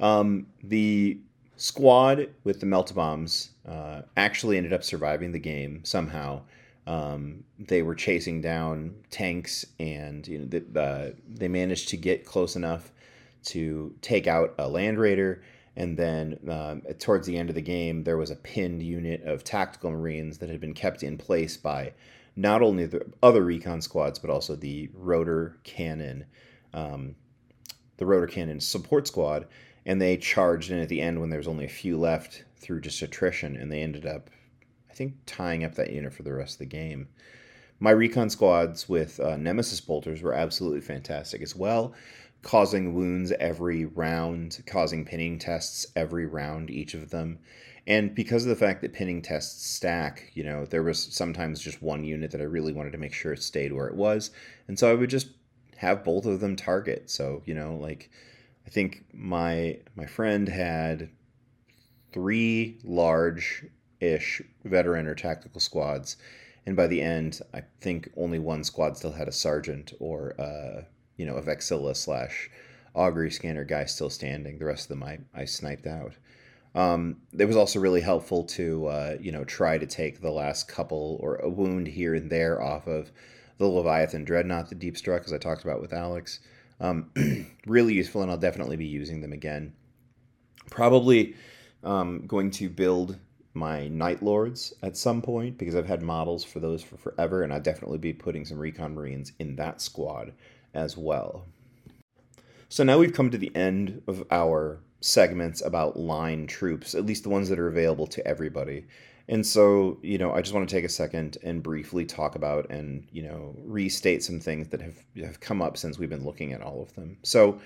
Um, the squad with the melt bombs uh, actually ended up surviving the game somehow. Um, they were chasing down tanks, and you know the, uh, they managed to get close enough to take out a land raider. And then um, towards the end of the game, there was a pinned unit of tactical marines that had been kept in place by not only the other recon squads but also the rotor cannon, um, the rotor cannon support squad and they charged in at the end when there was only a few left through just attrition, and they ended up, I think, tying up that unit for the rest of the game. My recon squads with uh, Nemesis bolters were absolutely fantastic as well, causing wounds every round, causing pinning tests every round, each of them. And because of the fact that pinning tests stack, you know, there was sometimes just one unit that I really wanted to make sure it stayed where it was. And so I would just have both of them target. So, you know, like I think my my friend had three large-ish veteran or tactical squads, and by the end, I think only one squad still had a sergeant or uh, you know a Vexilla slash augury scanner guy still standing. The rest of them I, I sniped out. Um, it was also really helpful to uh, you know try to take the last couple or a wound here and there off of the Leviathan Dreadnought, the Deep Struck, as I talked about with Alex. Um, [clears throat] really useful, and I'll definitely be using them again. Probably um, going to build my Night Lords at some point because I've had models for those for forever, and I'll definitely be putting some Recon Marines in that squad as well. So now we've come to the end of our segments about line troops, at least the ones that are available to everybody. And so, you know, I just want to take a second and briefly talk about and, you know, restate some things that have, have come up since we've been looking at all of them. So,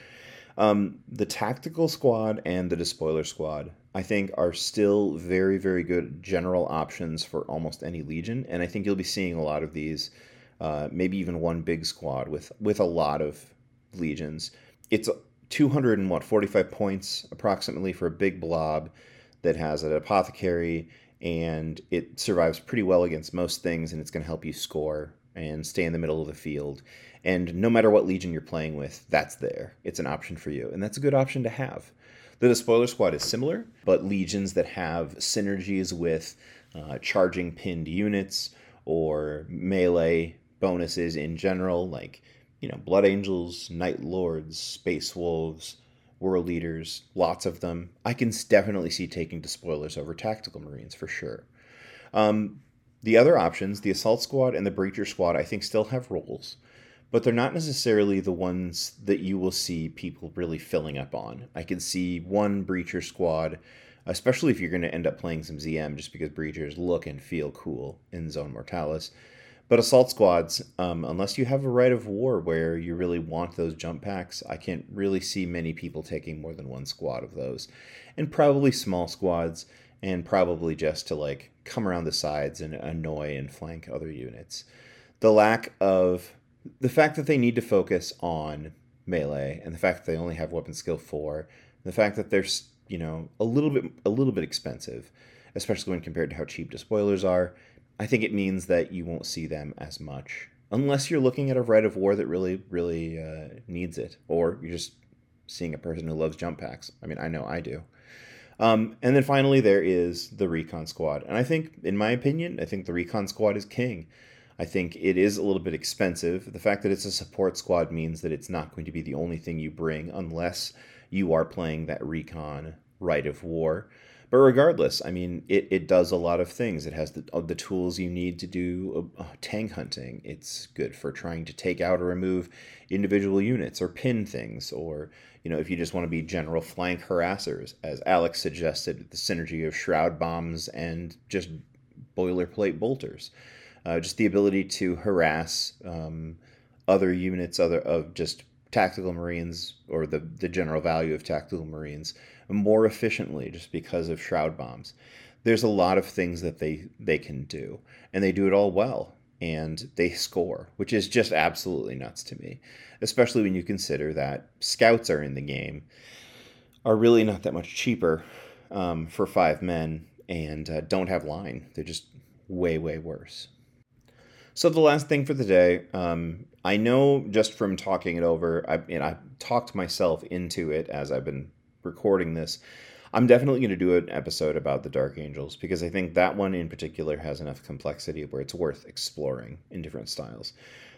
um, the tactical squad and the despoiler squad, I think, are still very, very good general options for almost any legion. And I think you'll be seeing a lot of these, uh, maybe even one big squad with, with a lot of legions. It's 200 and what, 45 points approximately for a big blob that has an apothecary and it survives pretty well against most things, and it's going to help you score and stay in the middle of the field. And no matter what legion you're playing with, that's there. It's an option for you, and that's a good option to have. The Despoiler Squad is similar, but legions that have synergies with uh, charging pinned units or melee bonuses in general, like you know Blood Angels, Night Lords, Space Wolves, World Eaters, lots of them. I can definitely see taking despoilers over tactical marines for sure. Um, the other options, the assault squad and the breacher squad, I think still have roles, but they're not necessarily the ones that you will see people really filling up on. I can see one breacher squad, especially if you're going to end up playing some ZM, just because breachers look and feel cool in Zone Mortalis. But assault squads, um, unless you have a rite of war where you really want those jump packs, I can't really see many people taking more than one squad of those. And probably small squads, and probably just to like come around the sides and annoy and flank other units. The lack of the fact that they need to focus on melee and the fact that they only have weapon skill 4, the fact that they're, you know, a little bit a little bit expensive, especially when compared to how cheap despoilers are I think it means that you won't see them as much unless you're looking at a rite of war that really, really uh, needs it, or you're just seeing a person who loves jump packs. I mean, I know I do. Um, and then finally, there is the recon squad, and I think, in my opinion, I think the recon squad is king. I think it is a little bit expensive. The fact that it's a support squad means that it's not going to be the only thing you bring unless you are playing that recon rite of war. But regardless, I mean, it, it does a lot of things. It has the, the tools you need to do uh, tank hunting. It's good for trying to take out or remove individual units or pin things, or, you know, if you just want to be general flank harassers, as Alex suggested, the synergy of shroud bombs and just boilerplate bolters. Uh, just the ability to harass um, other units other of just tactical marines or the, the general value of tactical marines more efficiently just because of shroud bombs. There's a lot of things that they they can do, and they do it all well, and they score, which is just absolutely nuts to me, especially when you consider that scouts are in the game, are really not that much cheaper um, for five men, and uh, don't have line. They're just way way worse. So the last thing for the day, um, I know just from talking it over, I and I talked myself into it as I've been recording this, I'm definitely going to do an episode about the Dark Angels because I think that one in particular has enough complexity where it's worth exploring in different styles.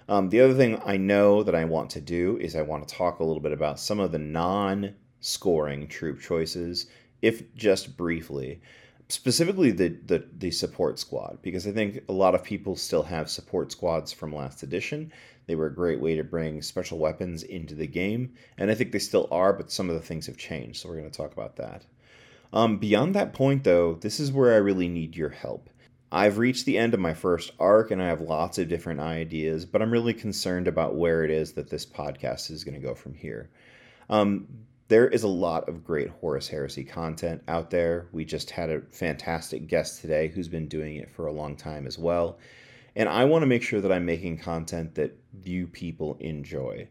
Um, the other thing I know that I want to do is I want to talk a little bit about some of the non scoring troop choices, if just briefly. Specifically, the, the, the support squad, because I think a lot of people still have support squads from last edition they were a great way to bring special weapons into the game, and I think they still are, but some of the things have changed, so we're going to talk about that. Um, beyond that point, though, this is where I really need your help. I've reached the end of my first arc and I have lots of different ideas, but I'm really concerned about where it is that this podcast is going to go from here. Um, there is a lot of great Horus Heresy content out there. We just had a fantastic guest today who's been doing it for a long time as well. And I want to make sure that I'm making content that you people enjoy.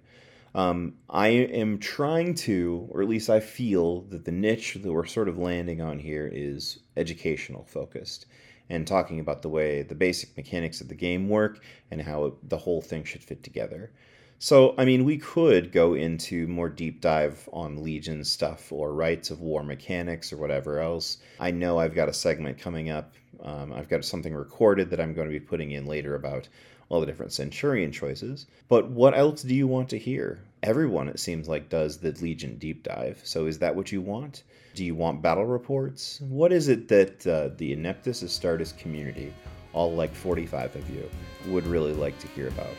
Um, I am trying to, or at least I feel that the niche that we're sort of landing on here is educational focused and talking about the way the basic mechanics of the game work and how it, the whole thing should fit together. So, I mean, we could go into more deep dive on Legion stuff or rites of war mechanics or whatever else. I know I've got a segment coming up. Um, I've got something recorded that I'm going to be putting in later about all the different Centurion choices. But what else do you want to hear? Everyone, it seems like, does the Legion deep dive. So is that what you want? Do you want battle reports? What is it that uh, the Ineptus Astartes community, all like 45 of you, would really like to hear about?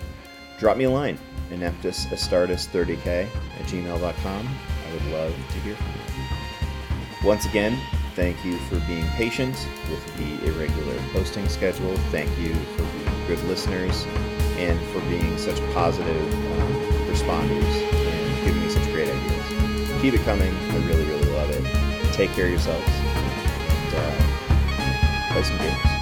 Drop me a line, ineptusastartes30k at gmail.com. I would love to hear from you. Once again, thank you for being patient with the irregular posting schedule. Thank you for being good listeners and for being such positive um, responders and giving me such great ideas. Keep it coming. I really, really love it. Take care of yourselves and uh, play some games.